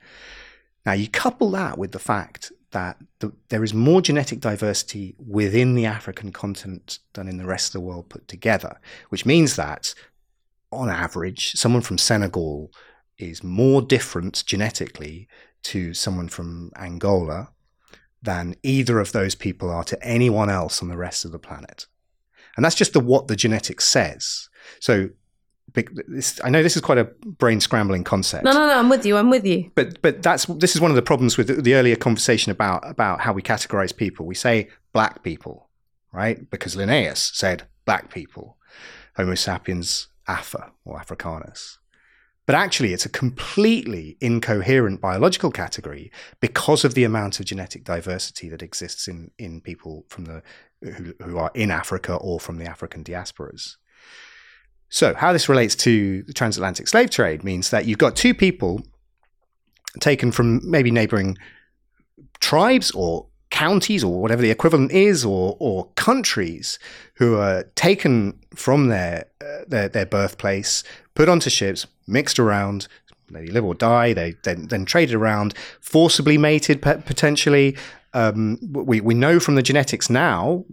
Now, you couple that with the fact that the, there is more genetic diversity within the African continent than in the rest of the world put together, which means that, on average, someone from Senegal is more different genetically to someone from Angola than either of those people are to anyone else on the rest of the planet. And that's just the what the genetics says. So this, I know this is quite a brain scrambling concept. No, no, no. I'm with you. I'm with you. But but that's this is one of the problems with the, the earlier conversation about about how we categorize people. We say black people, right? Because Linnaeus said black people, Homo sapiens afer or Africanus. But actually, it's a completely incoherent biological category because of the amount of genetic diversity that exists in, in people from the who, who are in Africa or from the African diasporas. So, how this relates to the transatlantic slave trade means that you've got two people taken from maybe neighboring tribes or counties or whatever the equivalent is, or, or countries who are taken from their, uh, their, their birthplace, put onto ships, mixed around, they live or die, they then, then traded around, forcibly mated potentially, um, we, we know from the genetics now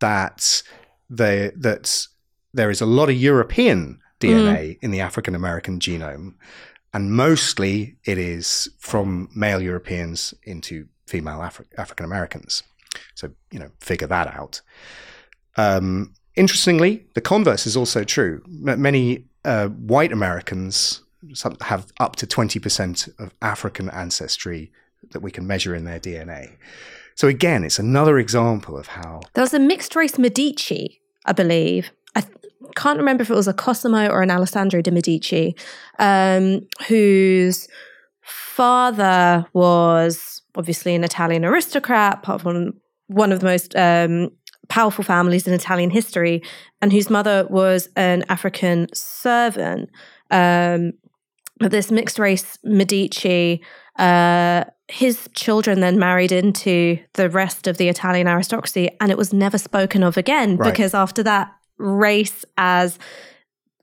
that they, that there is a lot of European DNA mm. in the African American genome, and mostly it is from male Europeans into female Afri- African Americans. So you know, figure that out. Um, interestingly, the converse is also true. Many uh, white Americans have up to twenty percent of African ancestry that we can measure in their DNA. So again, it's another example of how there was a mixed race Medici, I believe. I can't remember if it was a Cosimo or an Alessandro de Medici, um, whose father was obviously an Italian aristocrat, part of one, one of the most um, powerful families in Italian history, and whose mother was an African servant. Um, this mixed race Medici uh, his children then married into the rest of the Italian aristocracy, and it was never spoken of again right. because after that, race as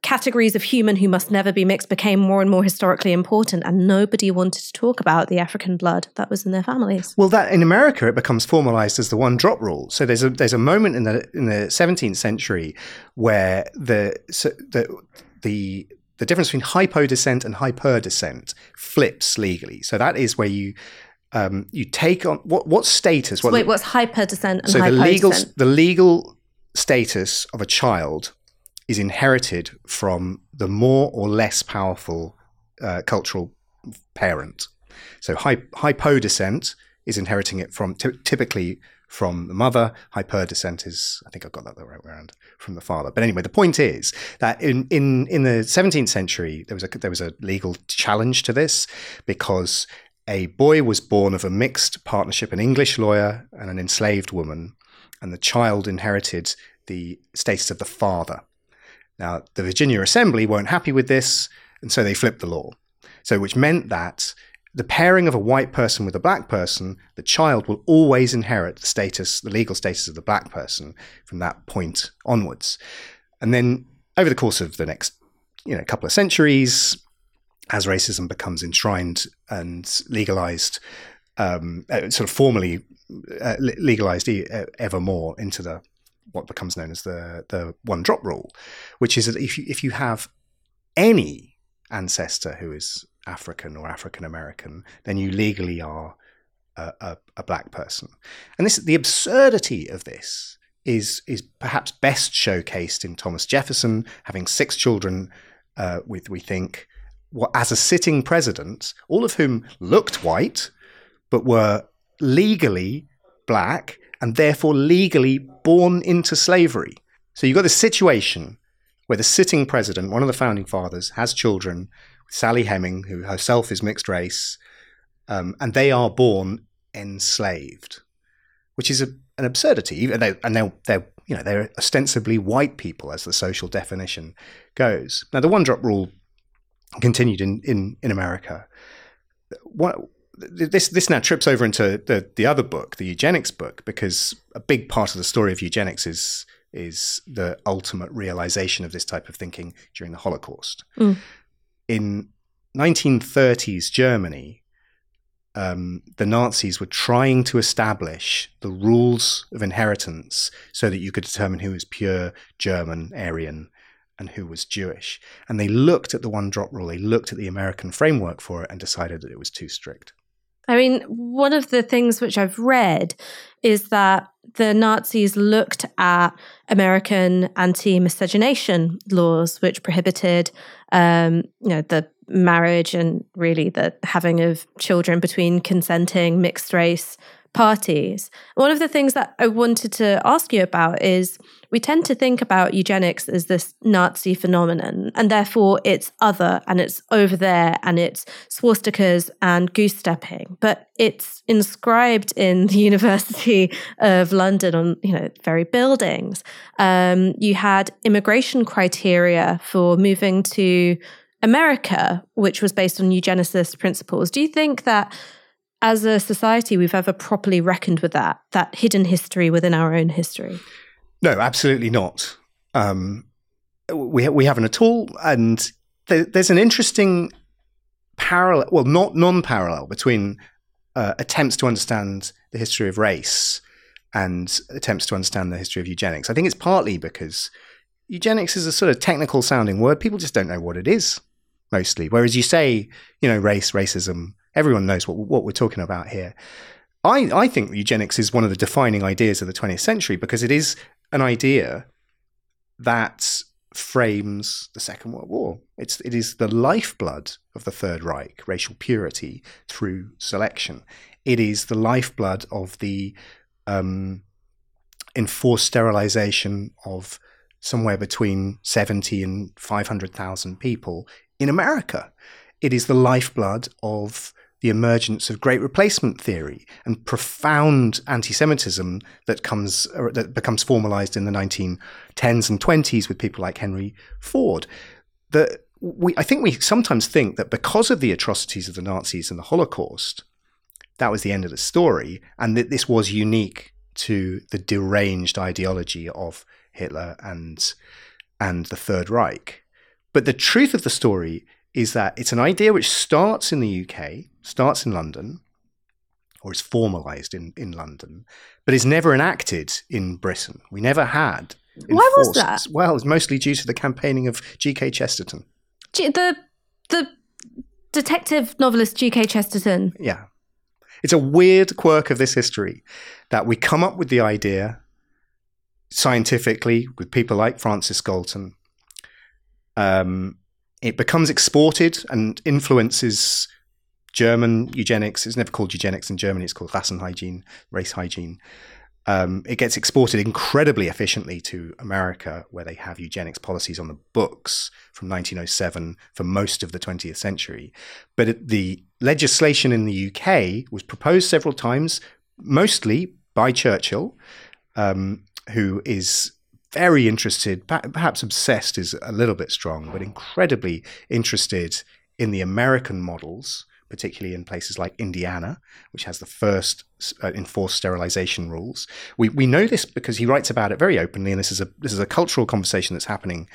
categories of human who must never be mixed became more and more historically important and nobody wanted to talk about the african blood that was in their families well that in america it becomes formalized as the one drop rule so there's a there's a moment in the in the 17th century where the so the the the difference between hypo descent and hyper descent flips legally. So that is where you um, you take on what what status? What, wait, what's hyper descent and so the legal the legal status of a child is inherited from the more or less powerful uh, cultural parent. So hypo descent is inheriting it from t- typically from the mother. Hyper descent is, I think I got that the right way around, from the father. But anyway, the point is that in, in, in the 17th century, there was, a, there was a legal challenge to this because a boy was born of a mixed partnership, an English lawyer and an enslaved woman, and the child inherited the status of the father. Now, the Virginia Assembly weren't happy with this, and so they flipped the law. So, which meant that the pairing of a white person with a black person, the child will always inherit the status, the legal status of the black person from that point onwards. And then over the course of the next, you know, couple of centuries, as racism becomes enshrined and legalized, um, uh, sort of formally uh, legalized e- uh, ever more into the what becomes known as the the one drop rule, which is that if you if you have any ancestor who is African or African American, then you legally are a, a, a, black person. And this the absurdity of this is is perhaps best showcased in Thomas Jefferson having six children uh, with we think well, as a sitting president, all of whom looked white but were legally black and therefore legally born into slavery. So you've got this situation where the sitting president, one of the founding fathers, has children with Sally Heming, who herself is mixed race, um, and they are born enslaved, which is a, an absurdity. And, they, and they're, they're, you know, they're ostensibly white people, as the social definition goes. Now, the one drop rule continued in, in, in America. What, this this now trips over into the the other book, the eugenics book, because a big part of the story of eugenics is is the ultimate realization of this type of thinking during the Holocaust. Mm. In 1930s Germany, um, the Nazis were trying to establish the rules of inheritance so that you could determine who was pure German, Aryan, and who was Jewish. And they looked at the one drop rule, they looked at the American framework for it and decided that it was too strict. I mean, one of the things which I've read is that the Nazis looked at American anti-miscegenation laws, which prohibited, um, you know, the marriage and really the having of children between consenting mixed race parties. One of the things that I wanted to ask you about is we tend to think about eugenics as this Nazi phenomenon, and therefore it's other and it's over there and it's swastikas and goose stepping. But it's inscribed in the University of London on you know very buildings. Um, you had immigration criteria for moving to America, which was based on eugenicist principles. Do you think that? As a society we've ever properly reckoned with that that hidden history within our own history? No absolutely not. Um, we, we haven't at all. And th- there's an interesting parallel well not non-parallel between uh, attempts to understand the history of race and attempts to understand the history of eugenics. I think it's partly because eugenics is a sort of technical sounding word. People just don't know what it is mostly. Whereas you say you know race racism Everyone knows what, what we're talking about here. I, I think eugenics is one of the defining ideas of the 20th century because it is an idea that frames the Second World War. It's, it is the lifeblood of the Third Reich, racial purity through selection. It is the lifeblood of the um, enforced sterilization of somewhere between 70 and 500,000 people in America. It is the lifeblood of the emergence of great replacement theory and profound anti-Semitism that comes uh, that becomes formalized in the 1910s and 20s with people like Henry Ford. That we, I think we sometimes think that because of the atrocities of the Nazis and the Holocaust, that was the end of the story, and that this was unique to the deranged ideology of Hitler and and the Third Reich. But the truth of the story is that it's an idea which starts in the UK, starts in London, or is formalized in, in London, but is never enacted in Britain. We never had. Why was that? Well, it's mostly due to the campaigning of G.K. Chesterton. G- the the detective novelist G.K. Chesterton. Yeah. It's a weird quirk of this history that we come up with the idea scientifically with people like Francis Galton. Um, it becomes exported and influences German eugenics. It's never called eugenics in Germany. It's called Rassenhygiene, race hygiene. Um, it gets exported incredibly efficiently to America, where they have eugenics policies on the books from 1907 for most of the 20th century. But the legislation in the UK was proposed several times, mostly by Churchill, um, who is very interested, perhaps obsessed is a little bit strong, but incredibly interested in the American models, particularly in places like Indiana, which has the first uh, enforced sterilization rules. We, we know this because he writes about it very openly, and this is a this is a cultural conversation that's happening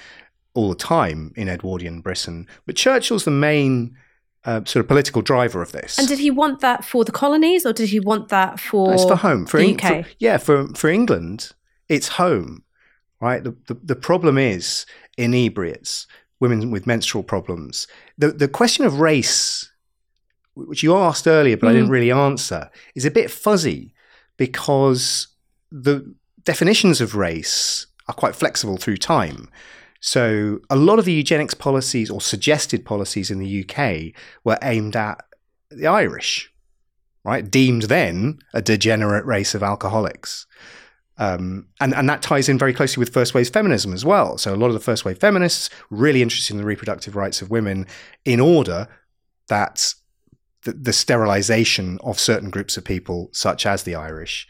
all the time in Edwardian Britain. But Churchill's the main uh, sort of political driver of this. And did he want that for the colonies, or did he want that for? It's for home for, the UK. For, yeah, for for England, it's home right? The, the, the problem is inebriates, women with menstrual problems. The, the question of race, which you asked earlier, but mm. I didn't really answer, is a bit fuzzy because the definitions of race are quite flexible through time. So a lot of the eugenics policies or suggested policies in the UK were aimed at the Irish, right? Deemed then a degenerate race of alcoholics. Um, and, and that ties in very closely with first wave feminism as well. So a lot of the first wave feminists really interested in the reproductive rights of women in order that the, the sterilization of certain groups of people, such as the Irish,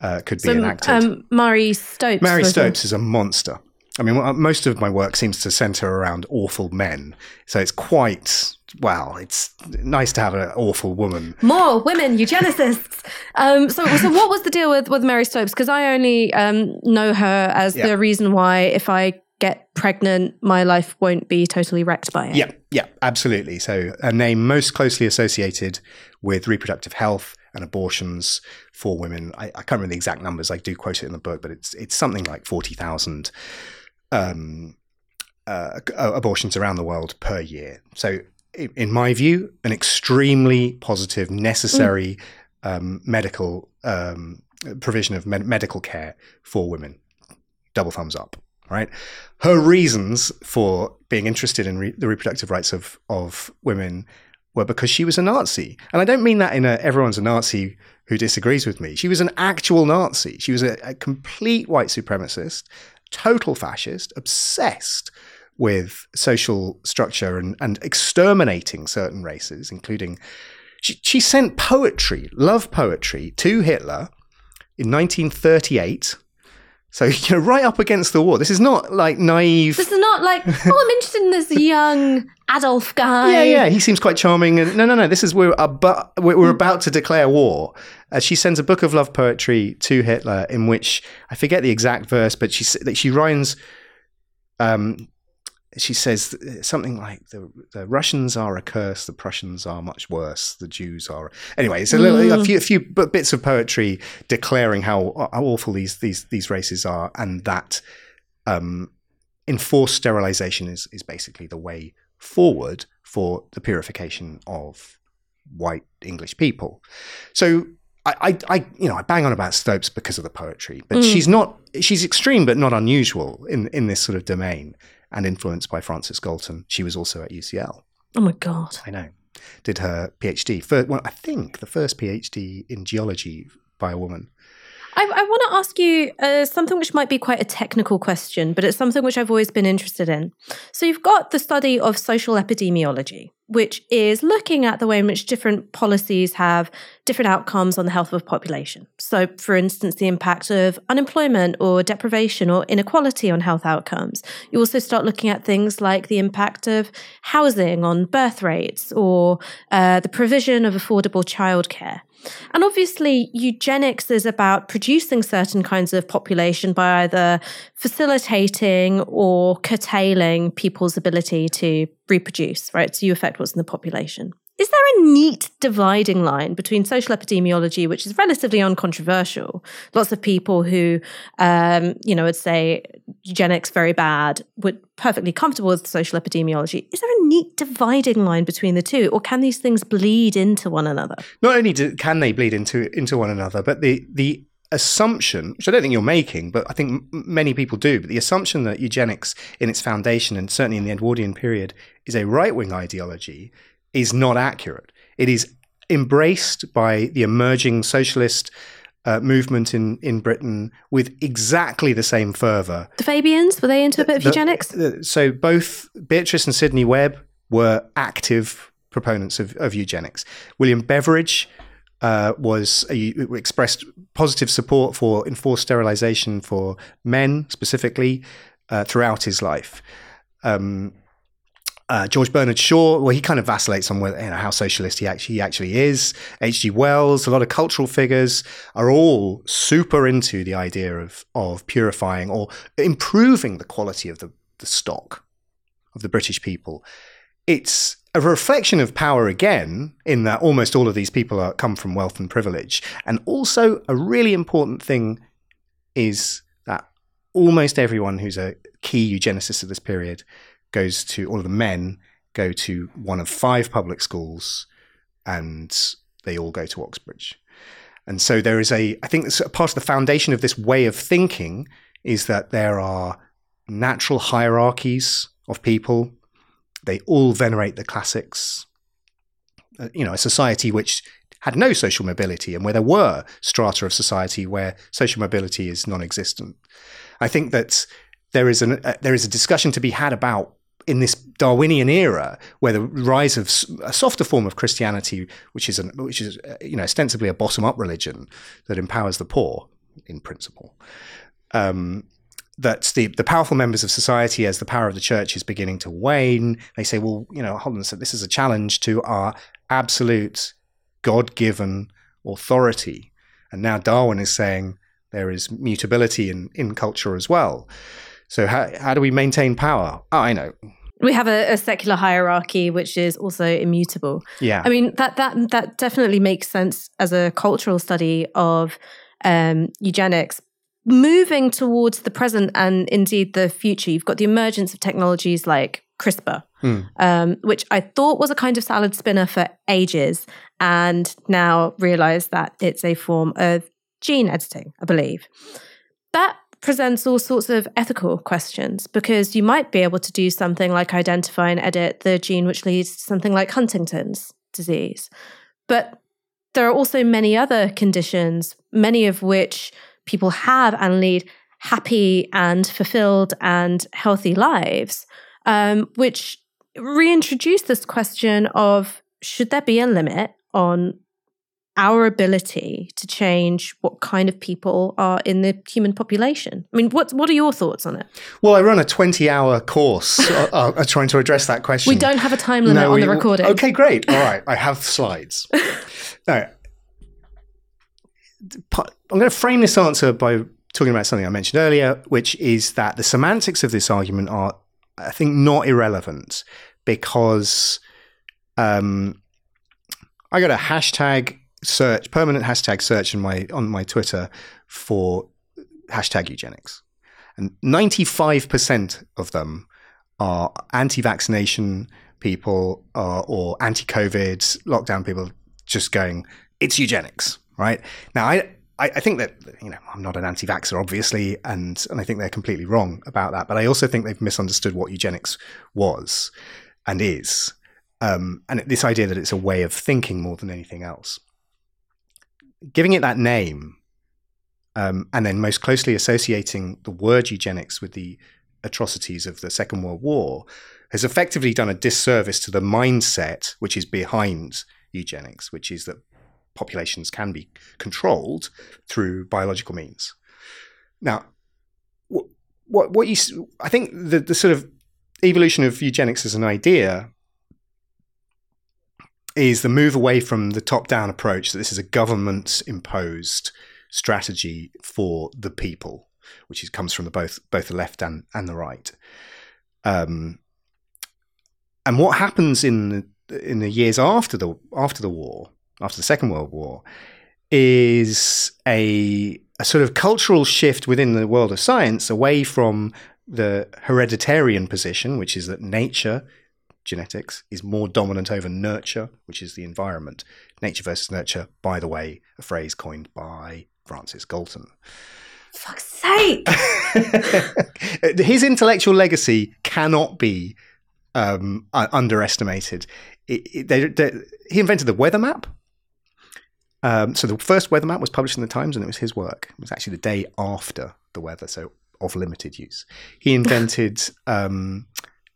uh, could be enacted. Um, Marie Stopes. Marie Stopes is a monster. I mean, most of my work seems to center around awful men. So it's quite, well, it's nice to have an awful woman. More women, eugenicists. um, so, so what was the deal with, with Mary Stopes? Because I only um, know her as yeah. the reason why if I get pregnant, my life won't be totally wrecked by it. Yeah, yeah, absolutely. So a name most closely associated with reproductive health and abortions for women. I, I, can't remember the exact numbers. I do quote it in the book, but it's it's something like forty thousand um, uh, abortions around the world per year. So, in my view, an extremely positive, necessary mm. um, medical um, provision of med- medical care for women. Double thumbs up. Right. Her reasons for being interested in re- the reproductive rights of of women were because she was a Nazi, and I don't mean that in a everyone's a Nazi who disagrees with me. She was an actual Nazi. She was a, a complete white supremacist total fascist, obsessed with social structure and, and exterminating certain races, including. She, she sent poetry, love poetry, to Hitler in 1938 so you know, right up against the wall. This is not like naive. This is not like, oh, I'm interested in this young Adolf guy. Yeah, yeah, he seems quite charming. And no, no, no. This is we're about we're about to declare war. Uh, she sends a book of love poetry to Hitler, in which I forget the exact verse, but she she rhymes. Um, she says something like the, the Russians are a curse, the Prussians are much worse, the Jews are. Anyway, it's a, little, mm. a few, a few bits of poetry declaring how, how awful these these these races are, and that um, enforced sterilization is is basically the way forward for the purification of white English people. So I, I, I, you know, I bang on about Stopes because of the poetry, but mm. she's not. She's extreme, but not unusual in in this sort of domain and influenced by Francis Galton. She was also at UCL. Oh my God. I know. Did her PhD. First, well, I think the first PhD in geology by a woman. I, I want to ask you uh, something which might be quite a technical question, but it's something which I've always been interested in. So, you've got the study of social epidemiology, which is looking at the way in which different policies have different outcomes on the health of a population. So, for instance, the impact of unemployment or deprivation or inequality on health outcomes. You also start looking at things like the impact of housing on birth rates or uh, the provision of affordable childcare. And obviously, eugenics is about producing certain kinds of population by either facilitating or curtailing people's ability to reproduce, right? So you affect what's in the population. Is there a neat dividing line between social epidemiology, which is relatively uncontroversial? Lots of people who, um, you know, would say eugenics very bad, would perfectly comfortable with social epidemiology. Is there a neat dividing line between the two, or can these things bleed into one another? Not only do, can they bleed into into one another, but the the assumption, which I don't think you're making, but I think m- many people do, but the assumption that eugenics in its foundation and certainly in the Edwardian period is a right wing ideology is not accurate. It is embraced by the emerging socialist uh, movement in, in Britain with exactly the same fervour. The Fabians, were they into a bit of eugenics? The, so both Beatrice and Sidney Webb were active proponents of, of eugenics. William Beveridge uh, was a, expressed positive support for enforced sterilization for men specifically uh, throughout his life. Um, uh, George Bernard Shaw, well, he kind of vacillates on you know, how socialist he actually, he actually is. H.G. Wells, a lot of cultural figures are all super into the idea of, of purifying or improving the quality of the, the stock of the British people. It's a reflection of power again, in that almost all of these people are, come from wealth and privilege. And also, a really important thing is that almost everyone who's a key eugenicist of this period goes to all of the men go to one of five public schools and they all go to Oxbridge. And so there is a, I think part of the foundation of this way of thinking is that there are natural hierarchies of people. They all venerate the classics. Uh, you know, a society which had no social mobility and where there were strata of society where social mobility is non-existent. I think that there is an uh, there is a discussion to be had about in this Darwinian era, where the rise of a softer form of Christianity, which is an, which is uh, you know ostensibly a bottom up religion that empowers the poor in principle, um, that the the powerful members of society, as the power of the church is beginning to wane, they say, well, you know, hold on second, this is a challenge to our absolute God given authority, and now Darwin is saying there is mutability in in culture as well. So how how do we maintain power? Oh, I know. We have a, a, secular hierarchy which is also immutable. Yeah. I mean that that that definitely makes sense as a cultural study of um, eugenics. Moving towards the present and indeed the future, you've got the emergence of technologies like CRISPR, mm. um, which I thought was a kind of salad spinner for ages, and now realize that it's a form of gene editing, I believe. That presents all sorts of ethical questions because you might be able to do something like identify and edit the gene which leads to something like Huntington's disease. But there are also many other conditions, many of which people have and lead happy and fulfilled and healthy lives, um, which reintroduce this question of should there be a limit on our ability to change what kind of people are in the human population. I mean, what what are your thoughts on it? Well, I run a twenty-hour course uh, uh, trying to address that question. We don't have a time limit no, on we, the recording. Okay, great. All right, I have slides. I'm going to frame this answer by talking about something I mentioned earlier, which is that the semantics of this argument are, I think, not irrelevant because um, I got a hashtag search permanent hashtag search on my on my Twitter for hashtag eugenics, and ninety five percent of them are anti-vaccination people uh, or anti-COVID lockdown people just going it's eugenics, right? Now I. I, think that you know I'm not an anti-vaxxer, obviously, and and I think they're completely wrong about that. But I also think they've misunderstood what eugenics was and is, um, and this idea that it's a way of thinking more than anything else giving it that name um, and then most closely associating the word eugenics with the atrocities of the Second World War has effectively done a disservice to the mindset which is behind eugenics, which is that populations can be controlled through biological means. Now, what, what, you, I think the, the sort of evolution of eugenics as an idea is the move away from the top down approach that this is a government imposed strategy for the people, which is, comes from the both both the left and, and the right. Um, and what happens in the, in the years after the after the war, after the Second World War, is a a sort of cultural shift within the world of science away from the hereditarian position, which is that nature genetics is more dominant over nurture, which is the environment. Nature versus nurture, by the way, a phrase coined by Francis Galton. Fuck's sake! His intellectual legacy cannot be um, underestimated. It, it, they, they, he invented the weather map. Um, so the first weather map was published in the Times, and it was his work. It was actually the day after the weather, so of limited use. He invented um,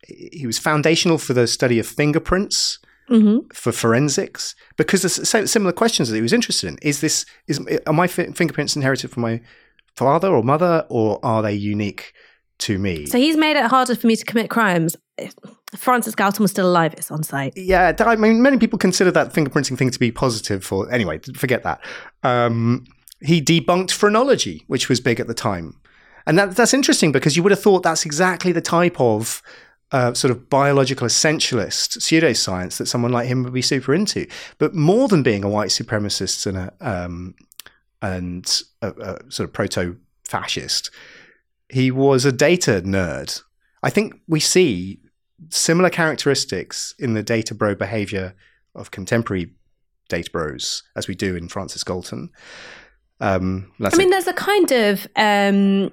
he was foundational for the study of fingerprints mm-hmm. for forensics because there's similar questions that he was interested in. Is this is are my fingerprints inherited from my father or mother, or are they unique to me? So he's made it harder for me to commit crimes. If Francis Galton was still alive, it's on site. Yeah, I mean, many people consider that fingerprinting thing to be positive. For anyway, forget that. Um, he debunked phrenology, which was big at the time. And that, that's interesting because you would have thought that's exactly the type of uh, sort of biological essentialist pseudoscience that someone like him would be super into. But more than being a white supremacist and a um, and a, a sort of proto fascist, he was a data nerd. I think we see similar characteristics in the data bro behavior of contemporary data bros as we do in Francis Galton. Um, I mean, there's a kind of, um,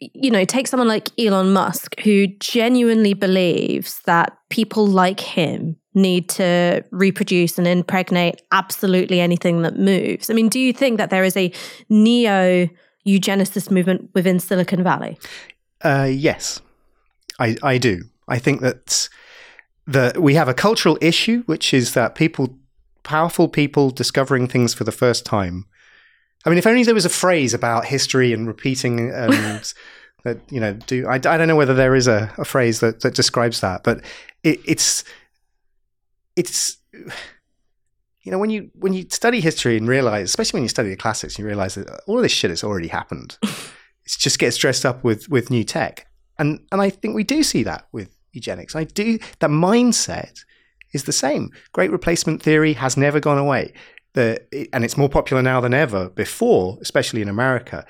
you know, take someone like Elon Musk who genuinely believes that people like him need to reproduce and impregnate absolutely anything that moves. I mean, do you think that there is a neo eugenicist movement within Silicon Valley? Uh, yes, I, I do. I think that the we have a cultural issue, which is that people, powerful people, discovering things for the first time. I mean, if only there was a phrase about history and repeating um, and that you know do. I, I don't know whether there is a, a phrase that that describes that, but it, it's it's you know when you when you study history and realize, especially when you study the classics, you realize that all of this shit has already happened. it just gets dressed up with with new tech, and and I think we do see that with eugenics. I do that mindset is the same. Great replacement theory has never gone away. And it's more popular now than ever before, especially in America.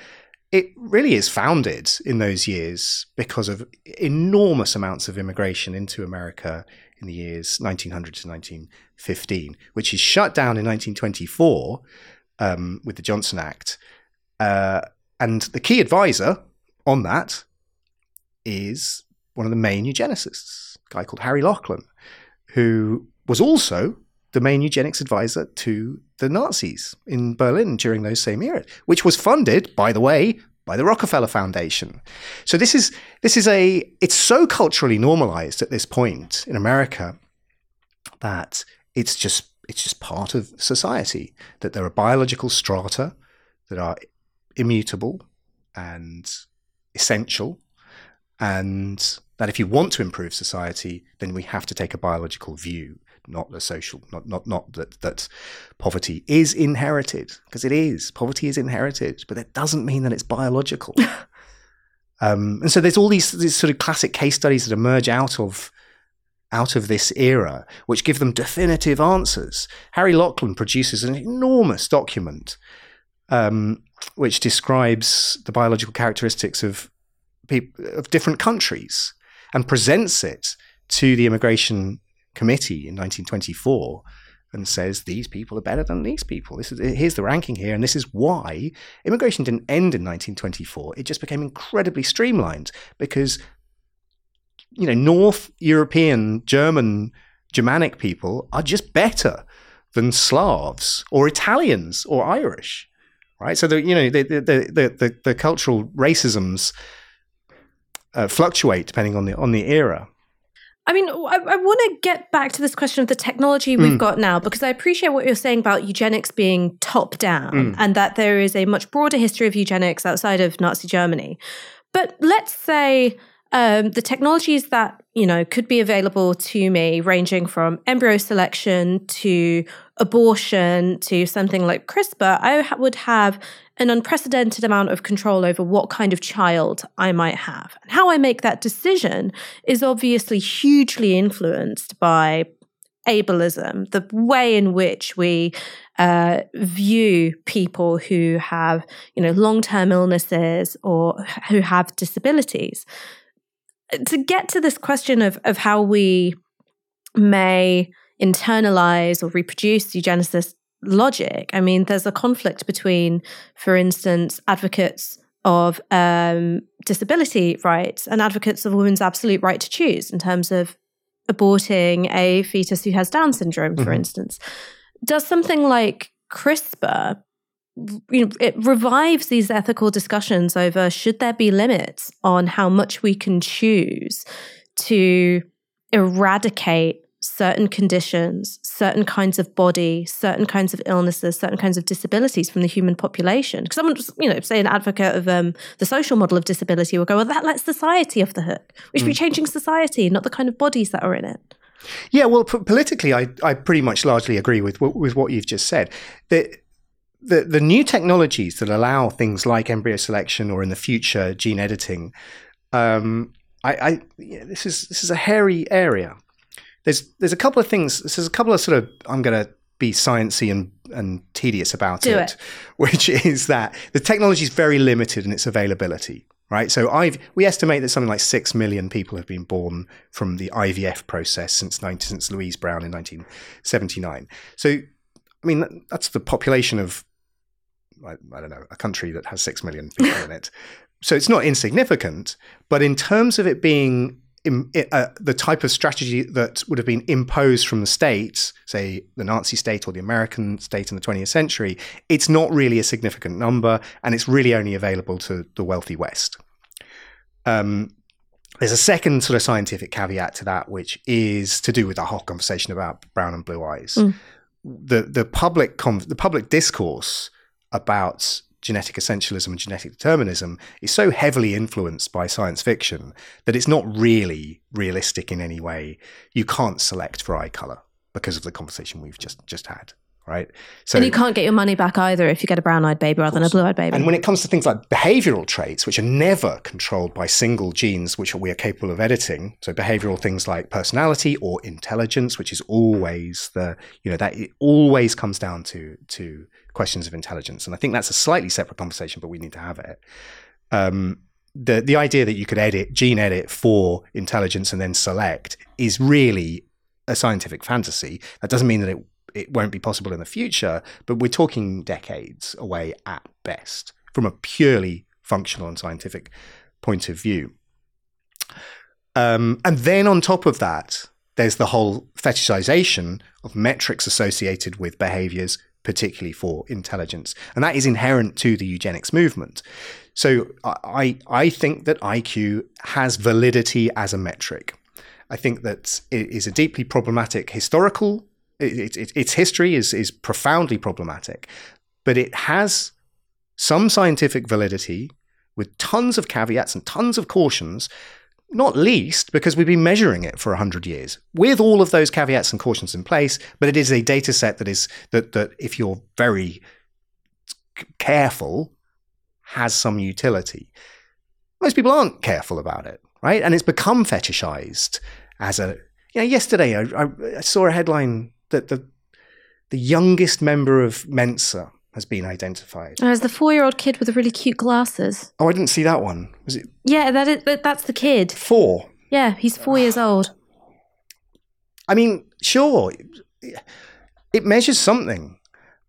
It really is founded in those years because of enormous amounts of immigration into America in the years 1900 to 1915, which is shut down in 1924 um, with the Johnson Act. Uh, and the key advisor on that is one of the main eugenicists, a guy called Harry Laughlin, who was also the main eugenics advisor to the Nazis in Berlin during those same years, which was funded, by the way, by the Rockefeller Foundation. So this is this is a it's so culturally normalized at this point in America that it's just it's just part of society that there are biological strata that are immutable and essential and that if you want to improve society then we have to take a biological view not the social, not not not that that poverty is inherited because it is. Poverty is inherited, but that doesn't mean that it's biological. um, and so there's all these these sort of classic case studies that emerge out of out of this era, which give them definitive answers. Harry Laughlin produces an enormous document um, which describes the biological characteristics of of different countries and presents it to the immigration committee in 1924 and says these people are better than these people. This is here's the ranking here, and this is why immigration didn't end in 1924. It just became incredibly streamlined because you know North European, German, Germanic people are just better than Slavs or Italians or Irish, right? So the you know the the the the, the cultural racisms uh, fluctuate depending on the on the era. I mean, I, I want to get back to this question of the technology we've mm. got now because I appreciate what you're saying about eugenics being top down mm. and that there is a much broader history of eugenics outside of Nazi Germany. But let's say um, the technologies that you know could be available to me, ranging from embryo selection to abortion to something like CRISPR, I ha- would have an unprecedented amount of control over what kind of child I might have. And how I make that decision is obviously hugely influenced by ableism, the way in which we uh, view people who have, you know, long-term illnesses or who have disabilities. To get to this question of of how we may internalize or reproduce eugenicist logic. I mean, there's a conflict between, for instance, advocates of um, disability rights and advocates of a woman's absolute right to choose in terms of aborting a fetus who has Down syndrome, for mm-hmm. instance. Does something like CRISPR you know, it revives these ethical discussions over should there be limits on how much we can choose to eradicate certain conditions, certain kinds of body, certain kinds of illnesses, certain kinds of disabilities from the human population. Because someone, you know, say an advocate of um, the social model of disability will go, well, that lets society off the hook. We should mm. be changing society, not the kind of bodies that are in it. Yeah, well, p- politically, I, I pretty much largely agree with with what you've just said. The, the the new technologies that allow things like embryo selection or in the future gene editing, um, I, I yeah, this is this is a hairy area there's there's a couple of things. There's a couple of sort of I'm going to be sciencey and and tedious about it, it, which is that the technology is very limited in its availability. right? So I've, we estimate that something like 6 million people have been born from the IVF process since, 19, since Louise Brown in 1979. So, I mean, that's the population of, I, I don't know, a country that has 6 million people in it. So it's not insignificant, but in terms of it being in, uh, the type of strategy that would have been imposed from the states, say the Nazi state or the American state in the 20th century, it's not really a significant number, and it's really only available to the wealthy West. Um, there's a second sort of scientific caveat to that, which is to do with the whole conversation about brown and blue eyes. Mm. The the public the public discourse about genetic essentialism and genetic determinism is so heavily influenced by science fiction that it's not really realistic in any way. You can't select for eye color because of the conversation we've just just had right? So, and you can't get your money back either if you get a brown eyed baby rather than a blue eyed baby. And when it comes to things like behavioral traits, which are never controlled by single genes, which we are capable of editing, so behavioral things like personality or intelligence, which is always the, you know, that it always comes down to, to questions of intelligence. And I think that's a slightly separate conversation, but we need to have it. Um, the, the idea that you could edit, gene edit for intelligence and then select is really a scientific fantasy. That doesn't mean that it it won't be possible in the future, but we're talking decades away at best from a purely functional and scientific point of view. Um, and then on top of that, there's the whole fetishization of metrics associated with behaviors, particularly for intelligence. And that is inherent to the eugenics movement. So I, I think that IQ has validity as a metric. I think that it is a deeply problematic historical it, it, its history is is profoundly problematic, but it has some scientific validity with tons of caveats and tons of cautions. Not least because we've been measuring it for 100 years with all of those caveats and cautions in place, but it is a data set that is that that if you're very careful has some utility. Most people aren't careful about it, right? And it's become fetishized as a you know, yesterday I, I, saw a headline that the the youngest member of Mensa has been identified. As the four-year-old kid with the really cute glasses. Oh, I didn't see that one. Was it? Yeah, that is. That's the kid. Four. Yeah, he's four years old. I mean, sure, it measures something,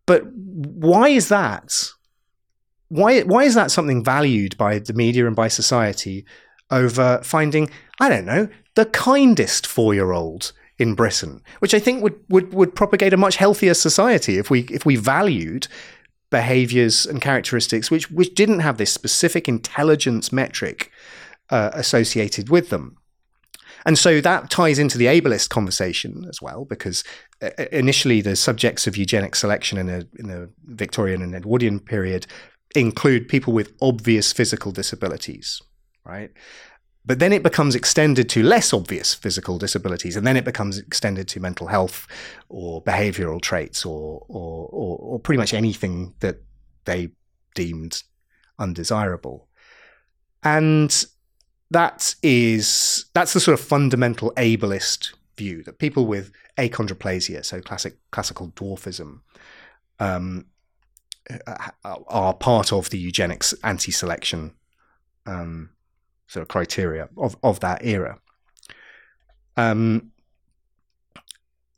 but why is that? Why why is that something valued by the media and by society over finding I don't know the kindest four-year-old in Britain, which I think would, would, would propagate a much healthier society if we if we valued behaviors and characteristics which which didn't have this specific intelligence metric uh, associated with them. And so that ties into the ableist conversation as well, because uh, initially the subjects of eugenic selection in the in the Victorian and Edwardian period include people with obvious physical disabilities, right? But then it becomes extended to less obvious physical disabilities, and then it becomes extended to mental health or behavioral traits or, or, or, or pretty much anything that they deemed undesirable. And that is that's the sort of fundamental ableist view that people with achondroplasia, so classic classical dwarfism, um, are part of the eugenics anti-selection um, sort of criteria of, of that era. Um,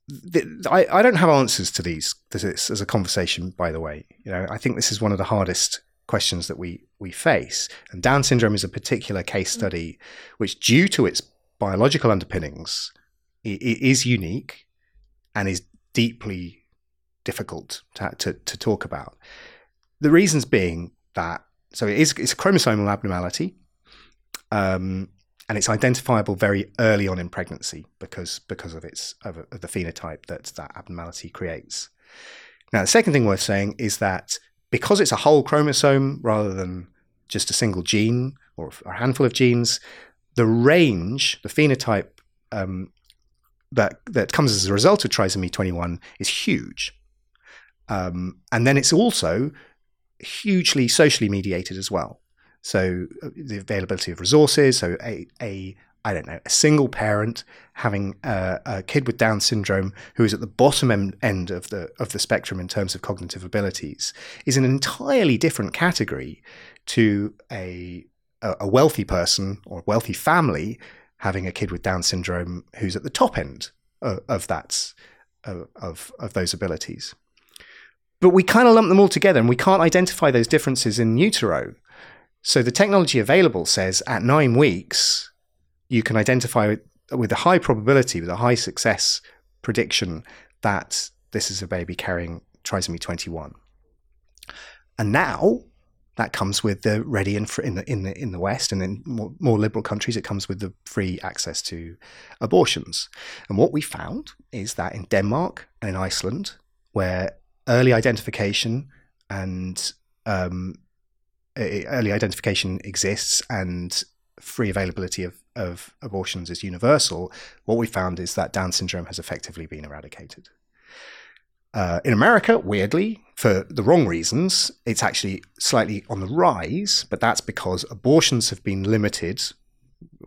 the, I, I don't have answers to these this as a conversation, by the way. You know, I think this is one of the hardest questions that we we face. And Down syndrome is a particular case study which, due to its biological underpinnings, it, it is unique and is deeply difficult to, to, to talk about. The reasons being that so it is it's a chromosomal abnormality um, and it's identifiable very early on in pregnancy because because of its of, of the phenotype that that abnormality creates. Now, the second thing worth saying is that because it's a whole chromosome rather than just a single gene or a handful of genes, the range, the phenotype um, that that comes as a result of trisomy 21 is huge. Um, and then it's also hugely socially mediated as well. So uh, the availability of resources. So a, a I don't know, a single parent having a, a, kid with Down syndrome who is at the bottom end of the of the spectrum in terms of cognitive abilities is an entirely different category to a a, wealthy person or wealthy family having a kid with Down syndrome who's at the top end of, of that of of those abilities. But we kind of lump them all together, and we can't identify those differences in utero. So the technology available says at nine weeks you can identify with, a high probability, with a high success prediction that this is a baby carrying trisomy 21. And now that comes with the ready and in the in the in the West and in more, more, liberal countries, it comes with the free access to abortions. And what we found is that in Denmark and in Iceland, where early identification and um, early identification exists and free availability of, of abortions is universal, what we found is that Down syndrome has effectively been eradicated. Uh, in America, weirdly, for the wrong reasons, it's actually slightly on the rise, but that's because abortions have been limited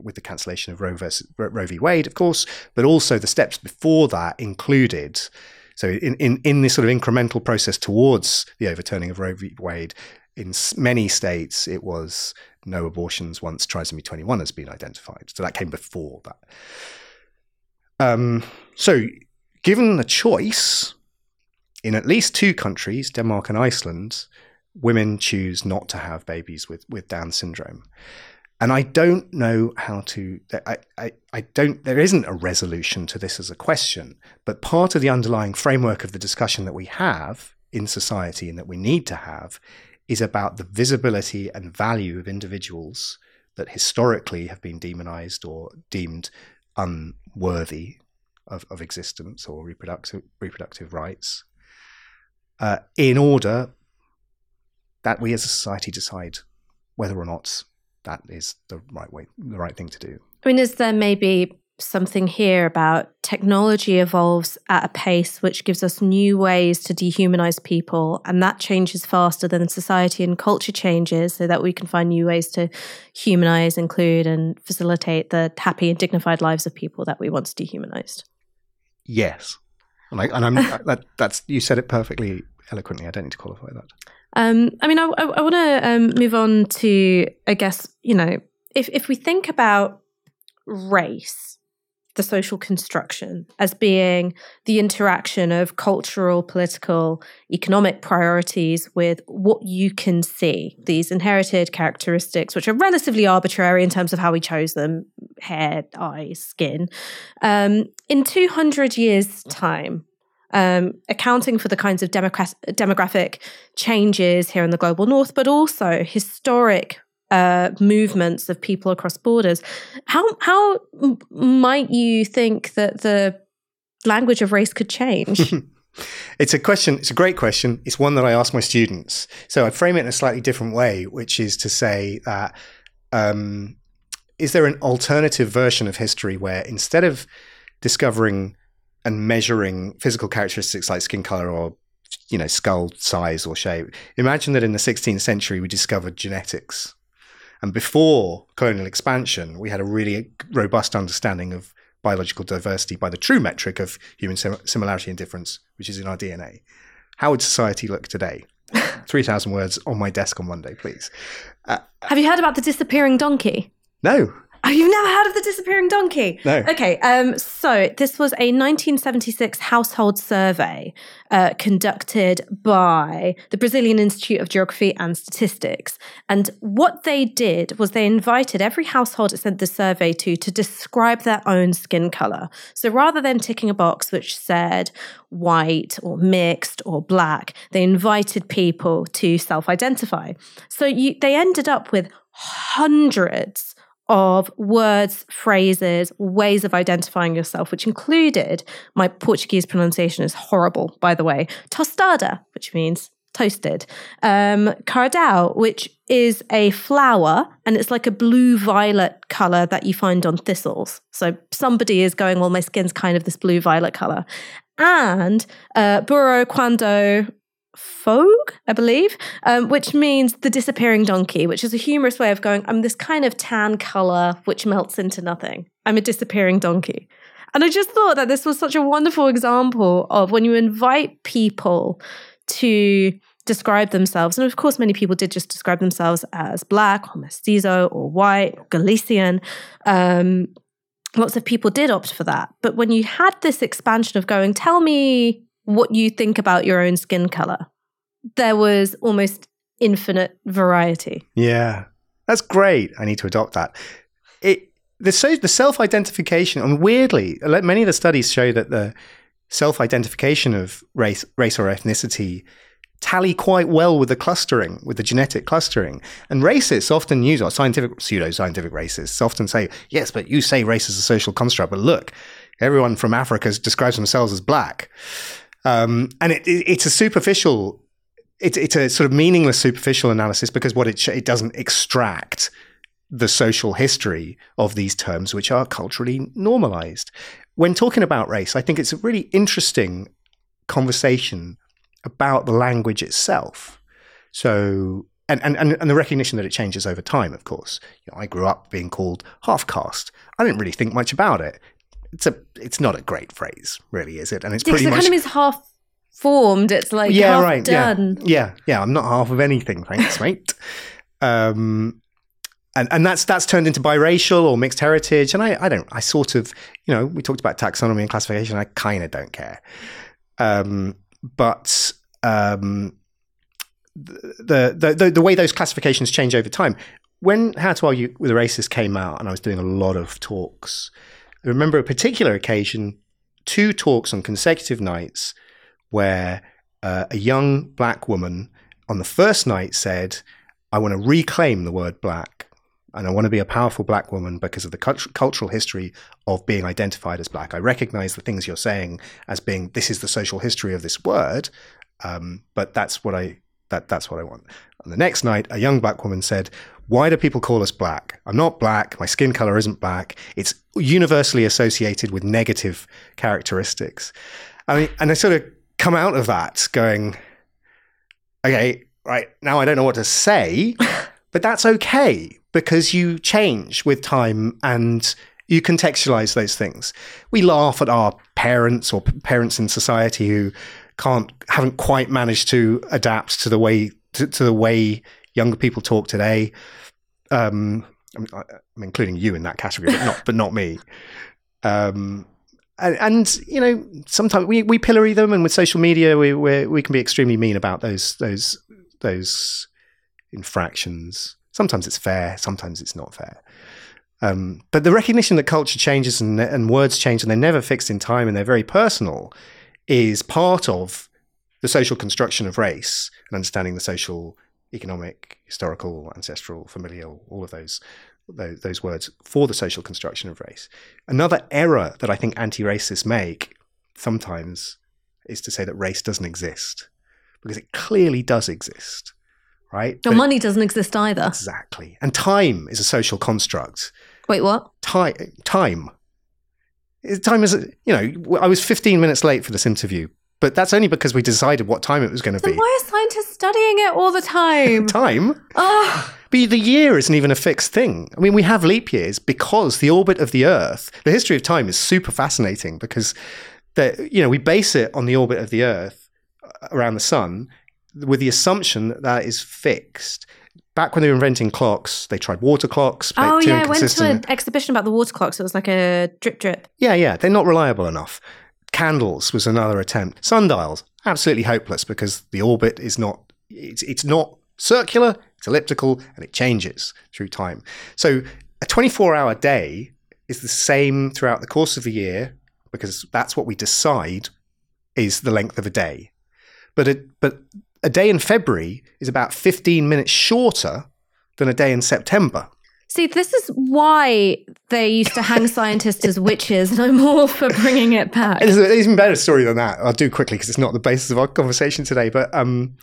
with the cancellation of Roe, versus, Roe v. Wade, of course, but also the steps before that included. So, in, in, in this sort of incremental process towards the overturning of Roe v. Wade, in many states, it was no abortions once trisomy 21 has been identified. So that came before that. Um, so, given the choice, in at least two countries, Denmark and Iceland, women choose not to have babies with, with Down syndrome. And I don't know how to, I, I, I don't, there isn't a resolution to this as a question, but part of the underlying framework of the discussion that we have in society and that we need to have is about the visibility and value of individuals that historically have been demonized or deemed unworthy of, of existence or reproductive, reproductive rights uh, in order that we as a society decide whether or not that is the right way, the right thing to do. I mean, is there maybe something here about technology evolves at a pace which gives us new ways to dehumanize people, and that changes faster than society and culture changes, so that we can find new ways to humanize, include, and facilitate the happy and dignified lives of people that we once dehumanized? Yes. And, I, and I'm that, that's you said it perfectly eloquently. I don't need to qualify that. Um, I mean, I, I, I want to um, move on to, I guess, you know, if if we think about race, the social construction as being the interaction of cultural, political, economic priorities with what you can see, these inherited characteristics, which are relatively arbitrary in terms of how we chose them hair, eyes, skin. Um, in 200 years' time, um, accounting for the kinds of demographic changes here in the global north, but also historic uh, movements of people across borders. How how might you think that the language of race could change? it's a question. It's a great question. It's one that I ask my students. So I frame it in a slightly different way, which is to say that um, is there an alternative version of history where instead of discovering and measuring physical characteristics like skin color or you know skull size or shape imagine that in the 16th century we discovered genetics and before colonial expansion we had a really robust understanding of biological diversity by the true metric of human sim- similarity and difference which is in our dna how would society look today? 3000 words on my desk on monday please. Uh, have you heard about the disappearing donkey? No Oh, you've never heard of the disappearing donkey? No. Okay. Um, so this was a 1976 household survey uh, conducted by the Brazilian Institute of Geography and Statistics. And what they did was they invited every household it sent the survey to to describe their own skin color. So rather than ticking a box which said white or mixed or black, they invited people to self-identify. So you, they ended up with hundreds of words, phrases, ways of identifying yourself, which included my Portuguese pronunciation is horrible, by the way, tostada, which means toasted, um, which is a flower and it's like a blue violet color that you find on thistles. So somebody is going, well, my skin's kind of this blue violet color. And uh, burro quando Foge, I believe, um, which means the disappearing donkey, which is a humorous way of going, I'm this kind of tan color which melts into nothing. I'm a disappearing donkey. And I just thought that this was such a wonderful example of when you invite people to describe themselves, and of course, many people did just describe themselves as black or mestizo or white or Galician. Um, lots of people did opt for that. But when you had this expansion of going, tell me what you think about your own skin color, there was almost infinite variety. Yeah, that's great. I need to adopt that. It the so the self identification, and weirdly, many of the studies show that the self identification of race, race or ethnicity tally quite well with the clustering, with the genetic clustering. And racists often use, or scientific, pseudo scientific racists often say, yes, but you say race is a social construct, but look, everyone from Africa describes themselves as black. Um, and it, it, it's a superficial, it's, it's a sort of meaningless superficial analysis because what it, it doesn't extract the social history of these terms, which are culturally normalized. When talking about race, I think it's a really interesting conversation about the language itself. So, and, and, and the recognition that it changes over time, of course. You know, I grew up being called half caste. I didn't really think much about it. It's a, it's not a great phrase, really, is it? And it's yeah, pretty much. Kind of is half formed. It's like yeah, right, done. Yeah, yeah, yeah. I'm not half of anything, thanks, mate. Um, and and that's that's turned into biracial or mixed heritage. And I, I don't, I sort of, you know, we talked about taxonomy and classification. I kind of don't care. Um, but um, the, the, the the way those classifications change over time. When How to Argue with a Racist came out, and I was doing a lot of talks, I remember a particular occasion, two talks on consecutive nights, where uh, a young black woman on the first night said, "I want to reclaim the word black." and I want to be a powerful black woman because of the cult- cultural history of being identified as black. I recognize the things you're saying as being this is the social history of this word, um, but that's what I that that's what I want. On the next night, a young black woman said, "Why do people call us black? I'm not black. My skin color isn't black. It's universally associated with negative characteristics." I mean, and I sort of come out of that going, "Okay, right now I don't know what to say." But that's okay because you change with time and you contextualize those things. We laugh at our parents or parents in society who can't haven't quite managed to adapt to the way to, to the way younger people talk today. Um, I'm, including you in that category, but not but not me. Um, and, and, you know, sometimes we, we pillory them, and with social media, we we can be extremely mean about those those those infractions. Sometimes it's fair, sometimes it's not fair. Um, but the recognition that culture changes and, and words change and they're never fixed in time and they're very personal is part of the social construction of race and understanding the social, economic, historical, ancestral, familial, all of those, those, those words for the social construction of race. Another error that I think anti-racists make sometimes is to say that race doesn't exist because it clearly does exist right? But money doesn't exist either. Exactly. And time is a social construct. Wait, what? Time. Time. Time is, you know, I was 15 minutes late for this interview, but that's only because we decided what time it was going to be. Why are scientists studying it all the time? time? Oh. But the year isn't even a fixed thing. I mean, we have leap years because the orbit of the Earth, the history of time is super fascinating because, the, you know, we base it on the orbit of the Earth uh, around the sun with the assumption that that is fixed. Back when they were inventing clocks, they tried water clocks. Oh yeah, I went to an exhibition about the water clocks. It was like a drip drip. Yeah, yeah, they're not reliable enough. Candles was another attempt. Sundials, absolutely hopeless because the orbit is not. It's it's not circular. It's elliptical and it changes through time. So a 24-hour day is the same throughout the course of the year because that's what we decide is the length of a day. But it, but a day in February is about 15 minutes shorter than a day in September. See, this is why they used to hang scientists as witches, and I'm all for bringing it back. There's an even better story than that. I'll do quickly because it's not the basis of our conversation today. But um,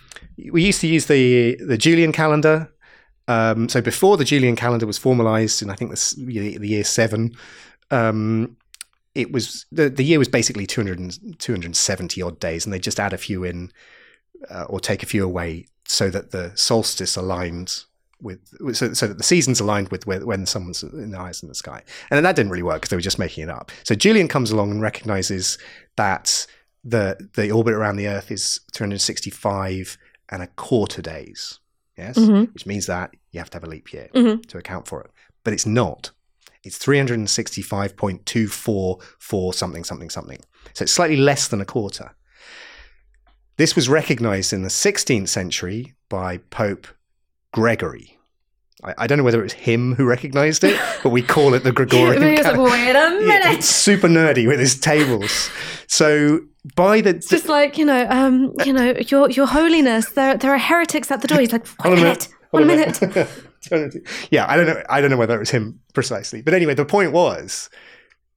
we used to use the the Julian calendar. Um, so before the Julian calendar was formalized in, I think, the, the year seven, um, it was the, the year was basically 200, 270 odd days, and they just add a few in uh, or take a few away so that the solstice aligned with so, so that the seasons aligned with when someone's in the eyes in the sky and then that didn't really work because they were just making it up so julian comes along and recognizes that the the orbit around the earth is 365 and a quarter days. Yes, Mhm. which means that you have to have a leap year Mhm. to account for it. But it's not. It's 365.244 something, something, something. So it's slightly less than a quarter. This was recognized in the 16th century by Pope Gregory. I, I don't know whether it was him who recognized it, but we call it the Gregorian He was like, wait a minute. It's super nerdy with his tables. So by the It's just like you know, um, you know, your your holiness. There there are heretics at the door. He's like, wait Hold a on minute, one Hold a minute. minute. yeah, I don't know. I don't know whether it was him precisely, but anyway, the point was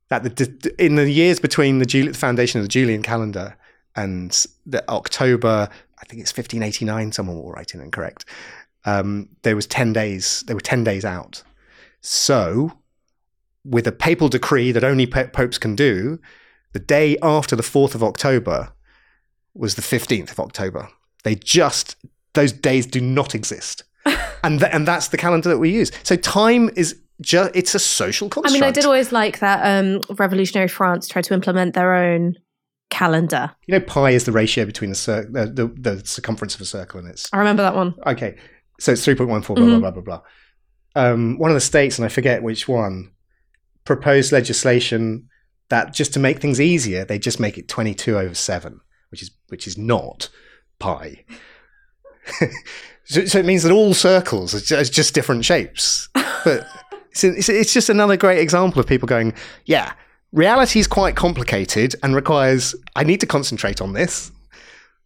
that the in the years between the, Jul- the foundation of the Julian calendar and the October, I think it's 1589. Someone will write in and correct. Um, there was ten days. They were ten days out. So, with a papal decree that only po- popes can do, the day after the fourth of October was the fifteenth of October. They just those days do not exist, and th- and that's the calendar that we use. So time is just it's a social construct. I mean, I did always like that. Um, revolutionary France tried to implement their own calendar. You know, pi is the ratio between the, cir- the, the the circumference of a circle and its I remember that one. okay. So it's three point one four blah Mhm. blah blah blah blah. Um, one of the states, and I forget which one, proposed legislation that just to make things easier, they just make it twenty two over seven, which is which is not pi. so, so it means that all circles are ju- are just different shapes. But it's, it's, it's just another great example of people going, yeah, reality is quite complicated and requires, I need to concentrate on this.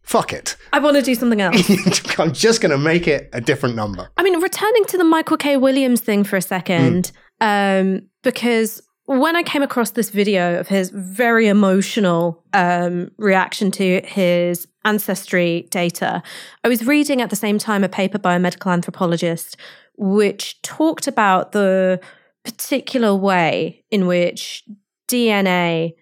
Fuck it. I want to do something else. I'm just going to make it a different number. I mean, returning to the Michael K. Williams thing for a second, um, because when I came across this video of his very emotional um, reaction to his ancestry data, I was reading at the same time a paper by a medical anthropologist which talked about the particular way in which DNA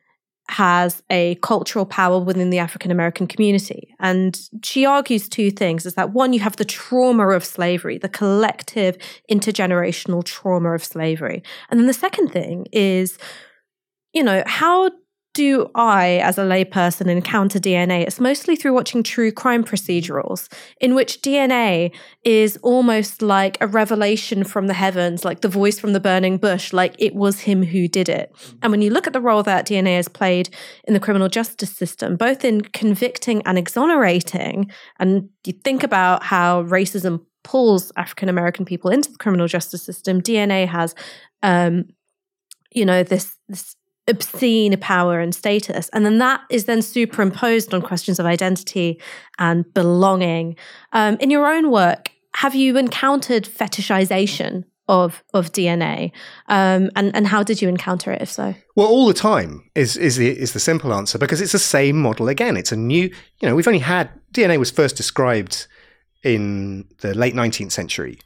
has a cultural power within the African American community. And she argues two things is that one, you have the trauma of slavery, the collective intergenerational trauma of slavery. And then the second thing is, you know, how do I, as a layperson, encounter DNA? It's mostly through watching true crime procedurals, in which DNA is almost like a revelation from the heavens, like the voice from the burning bush, like it was him who did it. And when you look at the role that DNA has played in the criminal justice system, both in convicting and exonerating, and you think about how racism pulls African American people into the criminal justice system, DNA has, um, you know, this this obscene power and status. And then that is then superimposed on questions of identity and belonging. Um, in your own work, have you encountered fetishization of of DNA? Um, and, and how did you encounter it, if so? Well, all the time is is the is the simple answer because it's the same model again. It's a new, you know, we've only had DNA was first described in the late 19th century,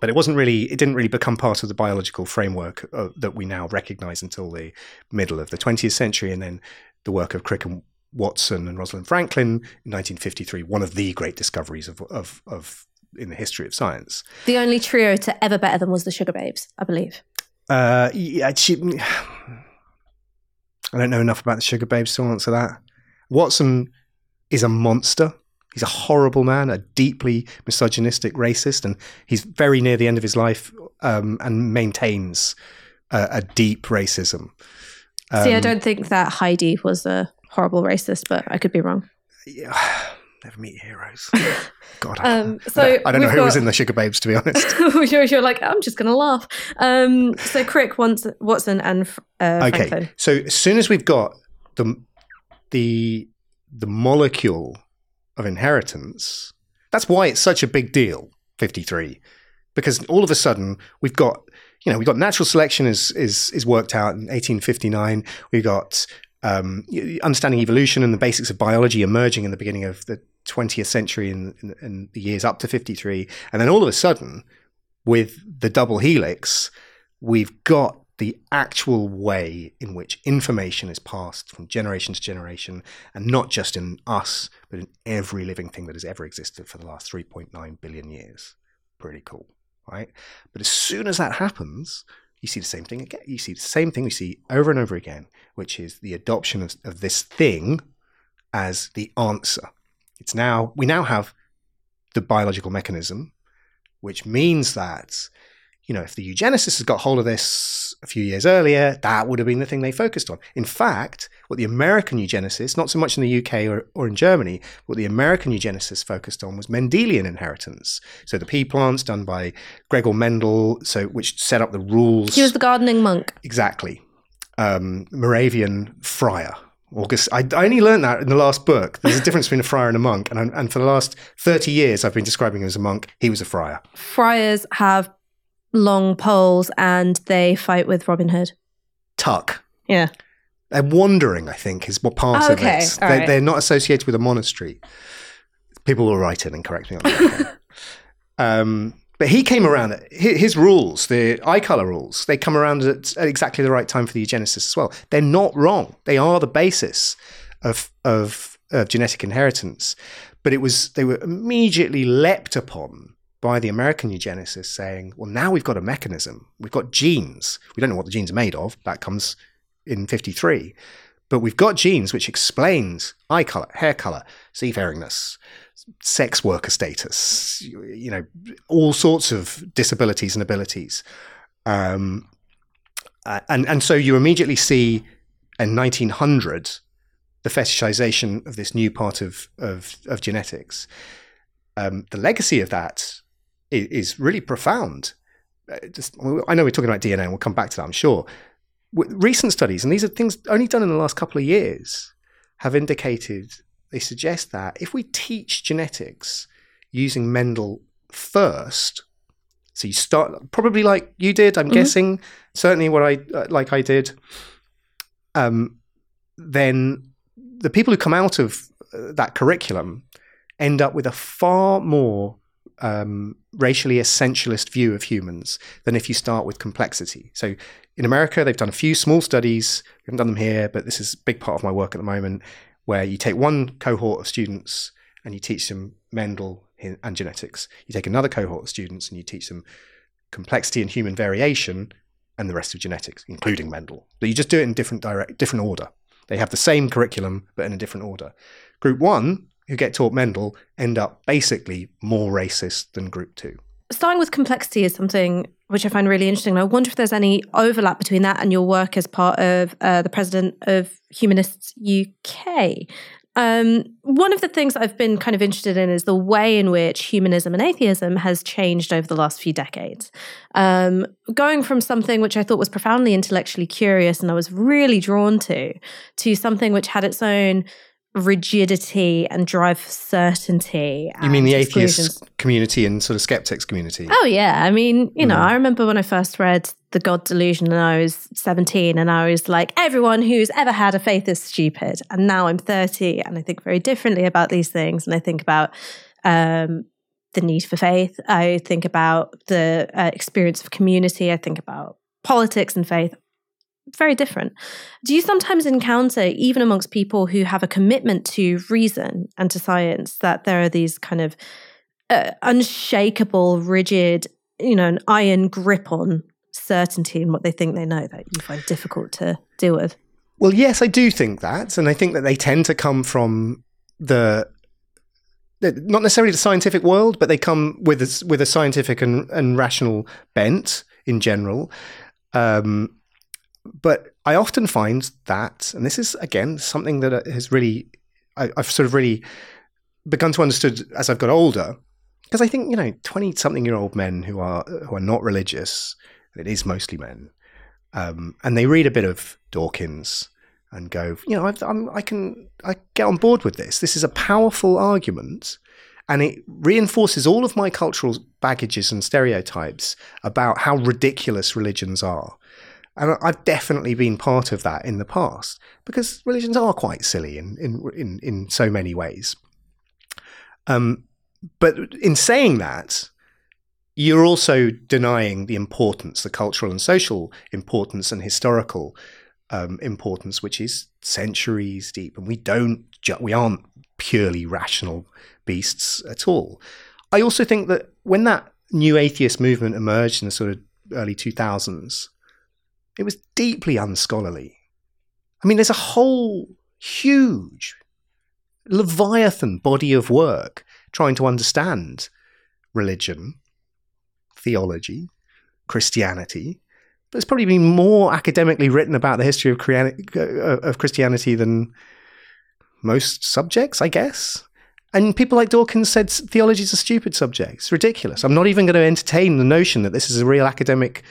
but it wasn't really it didn't really become part of the biological framework uh, that we now recognize until the middle of the 20th century, and then the work of Crick and Watson and Rosalind Franklin in 1953, one of the great discoveries of of, of in the history of science. The only trio to ever better them was the Sugababes, I believe. Uh, yeah, she, I don't know enough about the Sugababes to answer that. Watson is a monster. He's a horrible man, a deeply misogynistic racist, and he's very near the end of his life um, and maintains a, a deep racism. See, I Um, don't think that Heidi was a horrible racist, but I could be wrong. Yeah, never meet heroes. God, I, Um, I so don't, I don't know who was in the Sugababes, to be honest. you're, you're like, I'm just going to laugh. Um, so Crick, Watson, Watson and uh, okay, so as soon as we've got the the the molecule of inheritance, that's why it's such a big deal. Fifty three, because all of a sudden we've got you know we've got natural selection is is is worked out in eighteen fifty nine. We've got um, understanding evolution and the basics of biology emerging in the beginning of the 20th century in the years up to 53 and then all of a sudden with the double helix we've got the actual way in which information is passed from generation to generation, and not just in us, but in every living thing that has ever existed for the last 3.9 billion years. Pretty cool, right? But as soon as that happens, you see the same thing again. You see the same thing we see over and over again, which is the adoption of, of this thing as the answer. It's now, we now have the biological mechanism, which means that, you know, if the eugenicists had got hold of this a few years earlier, that would have been the thing they focused on. In fact, what the American eugenicists, not so much in the UK or, or in Germany, what the American eugenicists focused on was Mendelian inheritance. So the pea plants done by Gregor Mendel, so which set up the rules. He was the gardening monk. Exactly. Um, Moravian friar. August. I, I only learned that in the last book. There's a difference between a friar and a monk, and, and for the last thirty years, I've been describing him as a monk. He was a friar. Friars have long poles and they fight with Robin Hood. Tuck. Yeah. They're wandering, I think, is what part Oh, of okay. it. All They, right. They're not associated with a monastery. People will write in and correct me on that. um, but he came around. His rules, the eye color rules, they come around at, at exactly the right time for the eugenicists as well. They're not wrong. They are the basis of of, of genetic inheritance. But it was they were immediately leapt upon by the American eugenicists, saying, "Well, now we've got a mechanism. We've got genes. We don't know what the genes are made of. That comes in '53." But we've got genes which explains eye color, hair color, seafaringness, sex worker status, you know, all sorts of disabilities and abilities. Um, and, and so you immediately see in 1900 the fetishization of this new part of, of, of genetics. Um, the legacy of that is, is really profound. Uh, Just, I know we're talking about DNA, and we'll come back to that, I'm sure. Recent studies, and these are things only done in the last couple of years, have indicated they suggest that if we teach genetics using Mendel first, so you start probably like you did, I'm Mhm. guessing, certainly what I uh, like I did, um, then the people who come out of uh, that curriculum end up with a far more um, racially essentialist view of humans than if you start with complexity. So in America, they've done a few small studies. We haven't done them here, but this is a big part of my work at the moment, where you take one cohort of students and you teach them Mendel and genetics. You take another cohort of students and you teach them complexity and human variation and the rest of genetics, including Mendel. But you just do it in different direct, different order. They have the same curriculum, but in a different order. Group one, who get taught Mendel, end up basically more racist than group two. Starting with complexity is something which I find really interesting. And I wonder if there's any overlap between that and your work as part of uh, the president of Humanists UK. Um, one of the things I've been kind of interested in is the way in which humanism and atheism has changed over the last few decades. Um, going from something which I thought was profoundly intellectually curious and I was really drawn to, to something which had its own rigidity and drive for certainty. You mean the atheist community and sort of skeptics community? Oh yeah, I mean, you know, Mm. I remember when I first read The God Delusion and I was 17 and I was like everyone who's ever had a faith is stupid. And now I'm 30 and I think very differently about these things and I think about um the need for faith. I think about the uh, experience of community. I think about politics and faith. Very different. Do you sometimes encounter, even amongst people who have a commitment to reason and to science, that there are these kind of uh, unshakable, rigid, you know, an iron grip on certainty and what they think they know that you find difficult to deal with? Well, yes, I do think that, and I think that they tend to come from the, not necessarily the scientific world, but they come with a, with a scientific and, and rational bent in general. Um, but I often find that, and this is again something that has really, I, I've sort of really begun to understood as I've got older, because I think you know twenty something year old men who are who are not religious, it is mostly men, um, and they read a bit of Dawkins and go, you know, I can I get on board with this. This is a powerful argument, and it reinforces all of my cultural baggages and stereotypes about how ridiculous religions are. And I've definitely been part of that in the past because religions are quite silly in in in, in so many ways. Um, but in saying that, you're also denying the importance, the cultural and social importance and historical um, importance, which is centuries deep, and we don't ju- we aren't purely rational beasts at all. I also think that when that new atheist movement emerged in the sort of early 2000s, it was deeply unscholarly. I mean, there's a whole huge Leviathan body of work trying to understand religion, theology, Christianity. There's probably been more academically written about the history of, uh, of Christianity than most subjects, I guess. And people like Dawkins said theology is a stupid subject. It's ridiculous. I'm not even going to entertain the notion that this is a real academic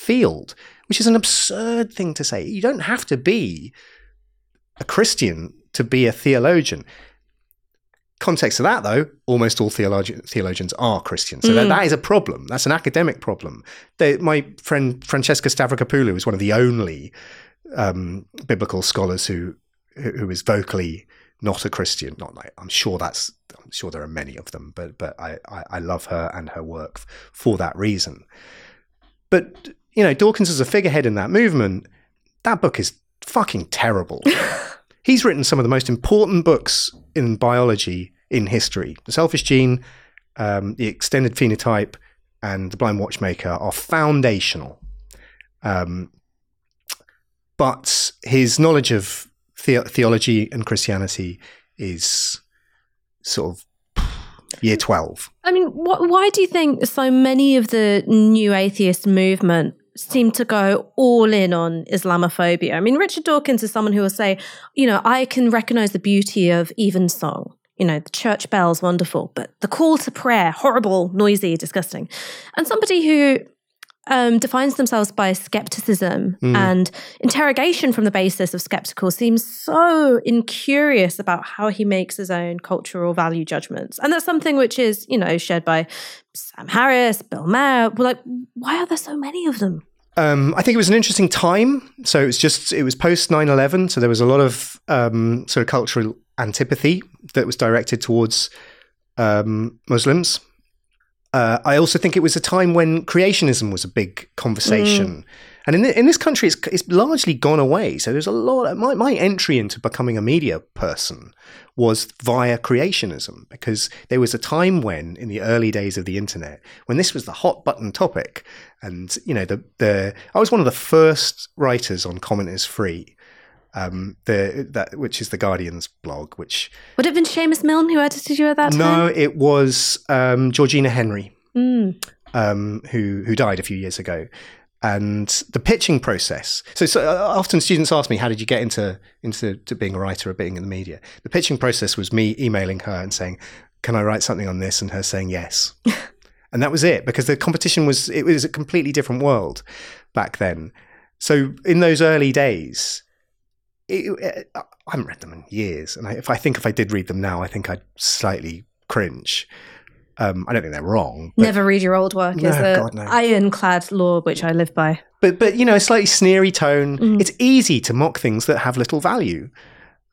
field, which is an absurd thing to say. You don't have to be a Christian to be a theologian. Context of that, though, almost all theologi- theologians are Christian. So mm. that, that is a problem. That's an academic problem. They, my friend Francesca Stavrakopoulou is one of the only um, biblical scholars who who is vocally not a Christian. Not like I'm sure that's I'm sure there are many of them, but but I, I, I love her and her work for that reason. But you know, Dawkins is a figurehead in that movement. That book is fucking terrible. He's written some of the most important books in biology in history. The Selfish Gene, um, The Extended Phenotype, and The Blind Watchmaker are foundational. Um, but his knowledge of the- theology and Christianity is sort of year 12. I mean, wh- why do you think so many of the new atheist movement seem to go all in on Islamophobia? I mean, Richard Dawkins is someone who will say, you know, I can recognize the beauty of evensong. You know, the church bells, wonderful, but the call to prayer, horrible, noisy, disgusting. And somebody who um, defines themselves by skepticism mm. and interrogation from the basis of skeptical seems so incurious about how he makes his own cultural value judgments. And that's something which is, you know, shared by Sam Harris, Bill Maher. We're like, why are there so many of them? Um, I think it was an interesting time. So it was just, it was post 9 11. So there was a lot of um, sort of cultural antipathy that was directed towards um, Muslims uh, I also think it was a time when creationism was a big conversation. Mm. And in, the, in this country, it's, it's largely gone away. So there's a lot. My, my entry into becoming a media person was via creationism because there was a time when, in the early days of the internet, when this was the hot button topic, and you know, the the I was one of the first writers on Comment is Free, um, the that which is the Guardian's blog. Which would it have been Seamus Milne who edited you at that time? No, it was um, Georgina Henry, mm. um, who who died a few years ago. And the pitching process. So, so uh, often students ask me, "How did you get into into being a writer or being in the media?" The pitching process was me emailing her and saying, "Can I write something on this?" and her saying yes. and that was it because the competition was it was a completely different world back then. So in those early days, it, I haven't read them in years, and I, if I think if I did read them now, I think I'd slightly cringe. Um, I don't think they're wrong. Never read your old work no, is God, no. ironclad law which I live by. But but you know, a slightly sneery tone. Mm. It's easy to mock things that have little value.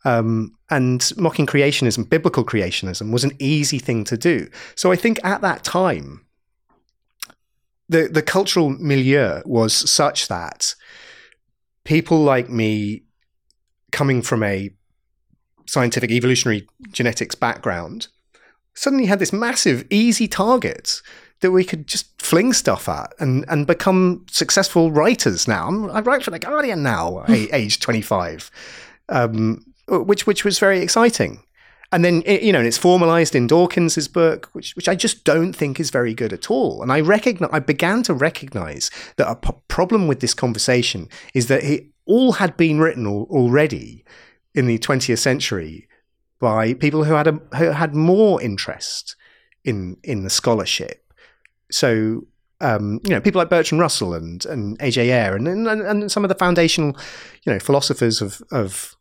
Um, and mocking creationism, biblical creationism, was an easy thing to do. So I think at that time, the the cultural milieu was such that people like me coming from a scientific evolutionary genetics background, suddenly had this massive, easy target that we could just fling stuff at and, and become successful writers now. I'm, I write for The Guardian now, age 25, um, which, which was very exciting. And then, you know, and it's formalized in Dawkins's book, which, which I just don't think is very good at all. And I recognize, I began to recognize that a p- problem with this conversation is that it all had been written al- already in the 20th century by people who had a, who had more interest in in the scholarship. So um, you know, people like Bertrand Russell and and A.J. Ayer and, and and some of the foundational, you know, philosophers of of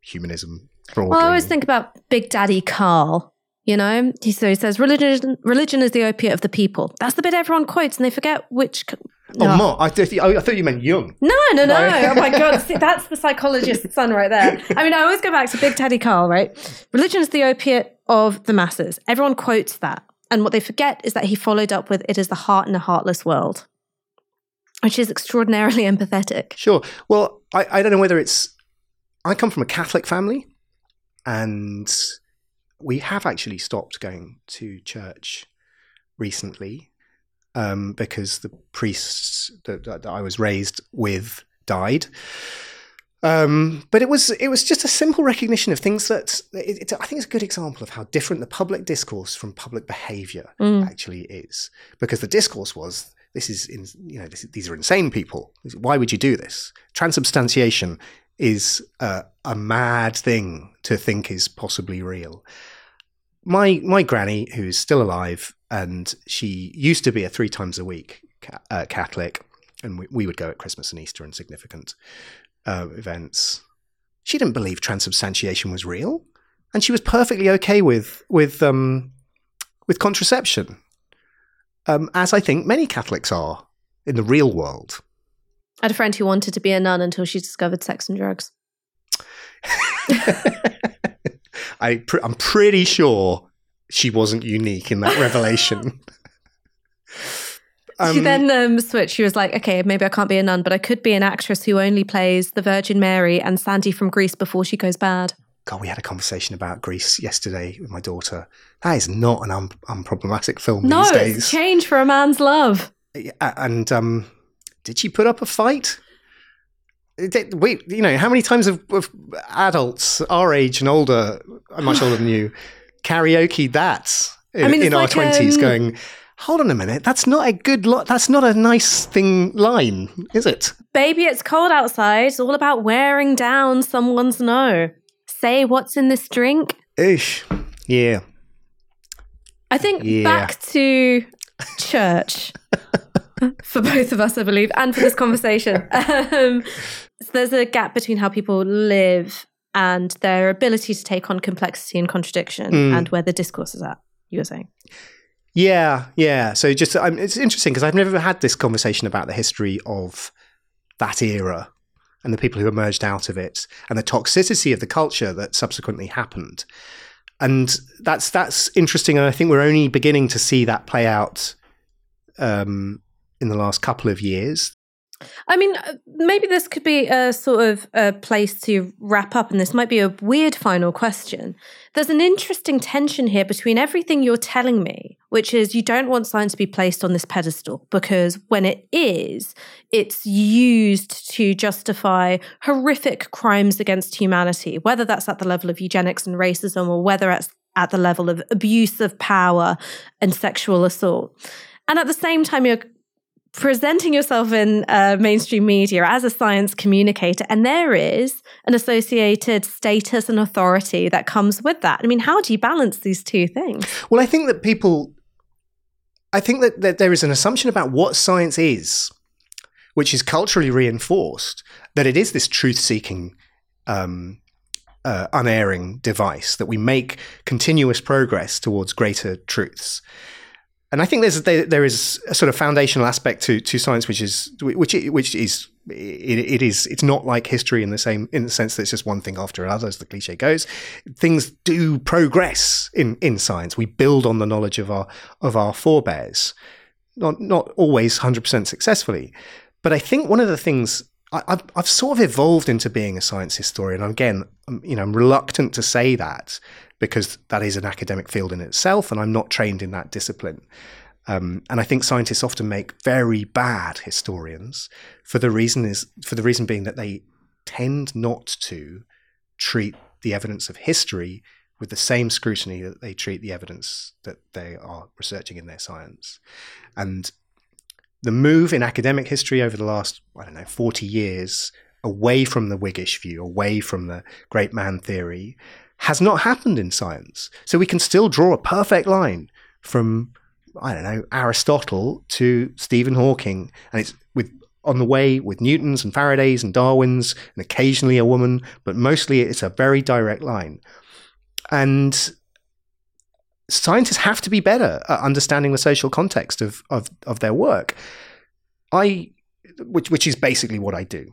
humanism. Broadly. Well, I always think about Big Daddy Karl. You know, he, so he says religion religion is the opiate of the people. That's the bit everyone quotes, and they forget which Oh, no. Mark. I, th- I thought you meant Jung. No, no, no. oh my God. See, that's the psychologist's son right there. I mean, I always go back to Big Teddy Karl, right? Religion is the opiate of the masses. Everyone quotes that. And what they forget is that he followed up with, it is the heart in a heartless world, which is extraordinarily empathetic. Sure. Well, I, I don't know whether it's, I come from a Catholic family and we have actually stopped going to church recently um, because the priests that, that, I was raised with died. Um, but it was it was just a simple recognition of things that it, it, I think it's a good example of how different the public discourse from public behaviour Mm. actually is. Because the discourse was this is in, you know this, these are insane people. Why would you do this? Transubstantiation is a, a mad thing to think is possibly real. My my granny, who's still alive, and she used to be a three times a week uh, Catholic, and we, we would go at Christmas and Easter and significant uh, events. She didn't believe transubstantiation was real, and she was perfectly okay with with um, with contraception, um, as I think many Catholics are in the real world. I had a friend who wanted to be a nun until she discovered sex and drugs. I pr- I'm pretty sure she wasn't unique in that revelation. she Um, then um, switched. She was like, okay, maybe I can't be a nun, but I could be an actress who only plays the Virgin Mary and Sandy from Grease before she goes bad. God, we had a conversation about Grease yesterday with my daughter. That is not an un- unproblematic film No, these it's days. change for a man's love. And um, did she put up a fight? Did- We, you know, how many times have, have adults our age and older, much older than you, karaoke that in, I mean, in our like, twenties? um, going, hold on a minute, that's not a good. Lo- that's not a nice thing line, is it? Baby, it's cold outside. It's all about wearing down someone's no. Say what's in this drink. Ish. Yeah. I think Yeah. back to church for both of us, I believe, and for this conversation. Um, so there's a gap between how people live and their ability to take on complexity and contradiction Mm. and where the discourse is at, you were saying. Yeah, yeah. So just um, it's interesting because I've never had this conversation about the history of that era and the people who emerged out of it and the toxicity of the culture that subsequently happened. And that's that's interesting, and I think we're only beginning to see that play out um, in the last couple of years. I mean, uh, maybe this could be a sort of a place to wrap up, and this might be a weird final question. There's an interesting tension here between everything you're telling me, which is you don't want science to be placed on this pedestal because when it is, it's used to justify horrific crimes against humanity, whether that's at the level of eugenics and racism or whether it's at the level of abuse of power and sexual assault. And at the same time, you're presenting yourself in uh, mainstream media as a science communicator, and there is an associated status and authority that comes with that. I mean, how do you balance these two things? Well, I think that people, I think that, that there is an assumption about what science is, which is culturally reinforced, that it is this truth seeking, um, uh, unerring device, that we make continuous progress towards greater truths. And I think there's there, there is a sort of foundational aspect to to science, which is which which is it, it is it's not like history in the same in the sense that it's just one thing after another, as the cliche goes. Things do progress in in science. We build on the knowledge of our of our forebears, not not always hundred percent successfully. But I think one of the things I, I've I've sort of evolved into being a science historian. Again, you know, I'm reluctant to say that because that is an academic field in itself, and I'm not trained in that discipline. Um, and I think scientists often make very bad historians for the reason is for the reason being that they tend not to treat the evidence of history with the same scrutiny that they treat the evidence that they are researching in their science. And the move in academic history over the last, I don't know, 40 years away from the Whiggish view, away from the great man theory, has not happened in science. So we can still draw a perfect line from, I don't know, Aristotle to Stephen Hawking. And it's with on the way with Newtons and Faradays and Darwins and occasionally a woman, but mostly it's a very direct line. And scientists have to be better at understanding the social context of, of, of their work. I, which, which is basically what I do.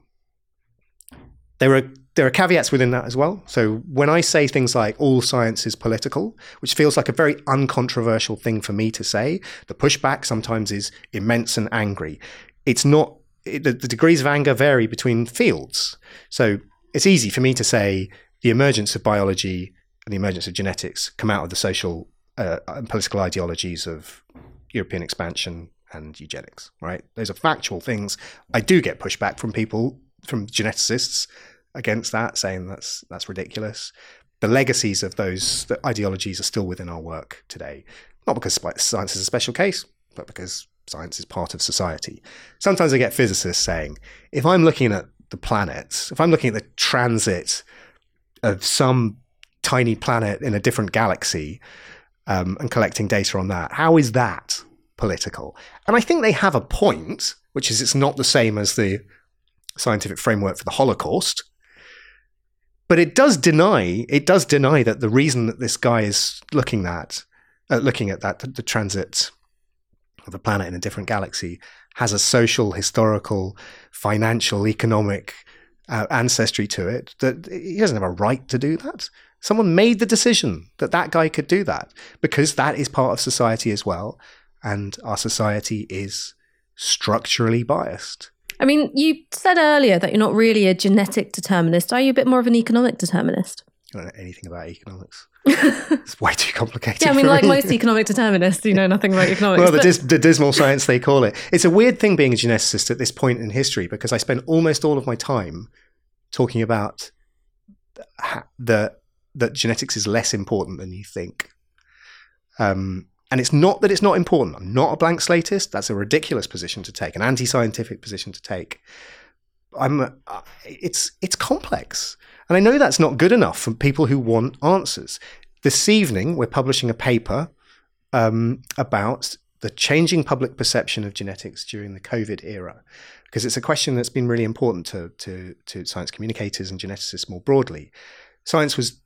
There are there are caveats within that as well. So when I say things like all science is political, which feels like a very uncontroversial thing for me to say, the pushback sometimes is immense and angry. It's not it, the, the degrees of anger vary between fields. So it's easy for me to say the emergence of biology and the emergence of genetics come out of the social uh, and political ideologies of European expansion and eugenics, right? Those are factual things. I do get pushback from people, from geneticists, against that, saying that's that's ridiculous. The legacies of those ideologies are still within our work today, not because science is a special case, but because science is part of society. Sometimes I get physicists saying, if I'm looking at the planets, if I'm looking at the transit of some tiny planet in a different galaxy um, and collecting data on that, how is that political? And I think they have a point, which is it's not the same as the scientific framework for the Holocaust. But it does deny it does deny that the reason that this guy is looking at uh, looking at that the, the transit of a planet in a different galaxy has a social, historical, financial, economic uh, ancestry to it, that he doesn't have a right to do that. Someone made the decision that that guy could do that because that is part of society as well. And our society is structurally biased. I mean, you said earlier that you're not really a genetic determinist. Are you a bit more of an economic determinist? I don't know anything about economics. it's way too complicated. Yeah, I mean, like me. most economic determinists, you know nothing about economics. well, the, dis- the, dismal science they call it. It's a weird thing being a geneticist at this point in history because I spend almost all of my time talking about the that genetics is less important than you think. Um, and it's not that it's not important. I'm not a blank slatist. That's a ridiculous position to take, an anti-scientific position to take. I'm. It's it's complex. And I know that's not good enough for people who want answers. This evening, we're publishing a paper um, about the changing public perception of genetics during the COVID era, because it's a question that's been really important to, to, to science communicators and geneticists more broadly. Science was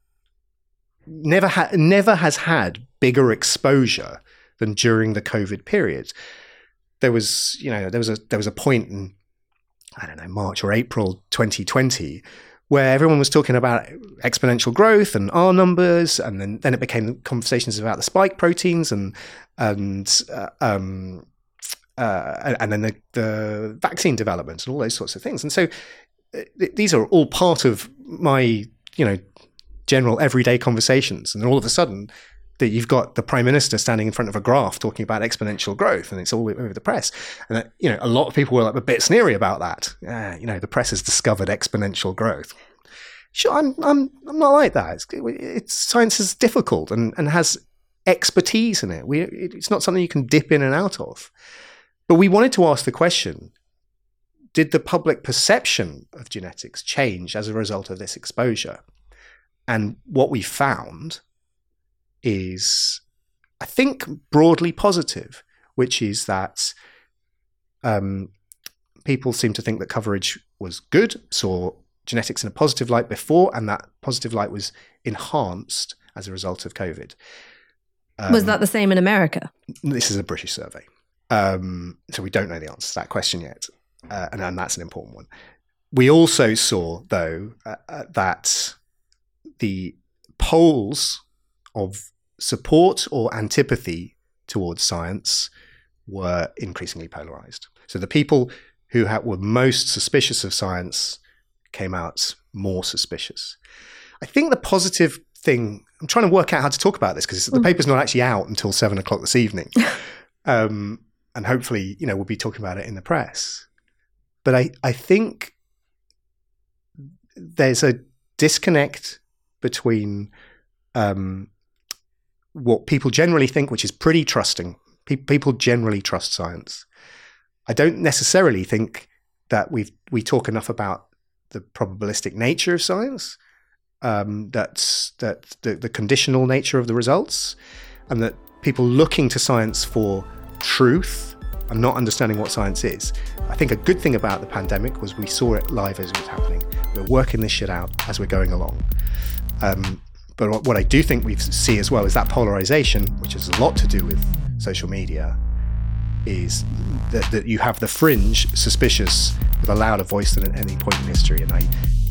never ha- never has had bigger exposure than during the COVID period. There was, you know, there was a there was a point in I don't know March or April 2020 where everyone was talking about exponential growth and R numbers, and then, then it became conversations about the spike proteins and and uh, um, uh, and then the, the, vaccine development and all those sorts of things. And so uh, these are all part of my you know general everyday conversations. And then all of a sudden, that you've got the prime minister standing in front of a graph talking about exponential growth, and it's all over the press. And that, you know, a lot of people were like a bit sneery about that. You know, the press has discovered exponential growth. Sure, I'm I'm I'm not like that. It's, it's science is difficult and and has expertise in it. We it's not something you can dip in and out of. But we wanted to ask the question: Did the public perception of genetics change as a result of this exposure? And what we found is, I think, broadly positive, which is that um, people seem to think that coverage was good, saw genetics in a positive light before, and that positive light was enhanced as a result of COVID. Um, was that the same in America? This is a British survey. Um, so we don't know the answer to that question yet. Uh, and, and, that's an important one. We also saw, though, uh, uh, that the polls of support or antipathy towards science were increasingly polarized. So the people who were most suspicious of science came out more suspicious. I think the positive thing, I'm trying to work out how to talk about this because the mm. paper's not actually out until seven o'clock this evening. um, and hopefully, you know, we'll be talking about it in the press. But I, I think there's a disconnect between um, what people generally think, which is pretty trusting. Pe- people generally trust science. I don't necessarily think that we we talk enough about the probabilistic nature of science, um, that's that the, the conditional nature of the results, and that people looking to science for truth and not understanding what science is. I think a good thing about the pandemic was we saw it live as it was happening. We're working this shit out as we're going along. Um, but what I do think we see as well is that polarization, which has a lot to do with social media, is that, that you have the fringe suspicious with a louder voice than at any point in history, and I,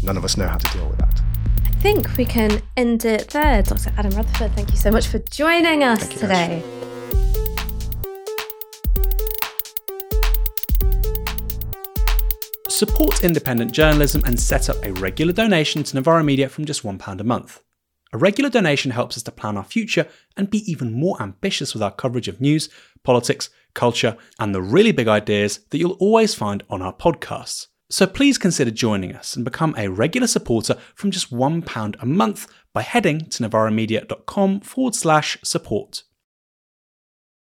none of us know how to deal with that. I think we can end it there. Dr. Adam Rutherford, thank you so much for joining us you, today. Ash. Support independent journalism and set up a regular donation to Novara Media from just £1 a month. A regular donation helps us to plan our future and be even more ambitious with our coverage of news, politics, culture, and the really big ideas that you'll always find on our podcasts. So please consider joining us and become a regular supporter from just £1 a month by heading to novaramedia.com forward slash support.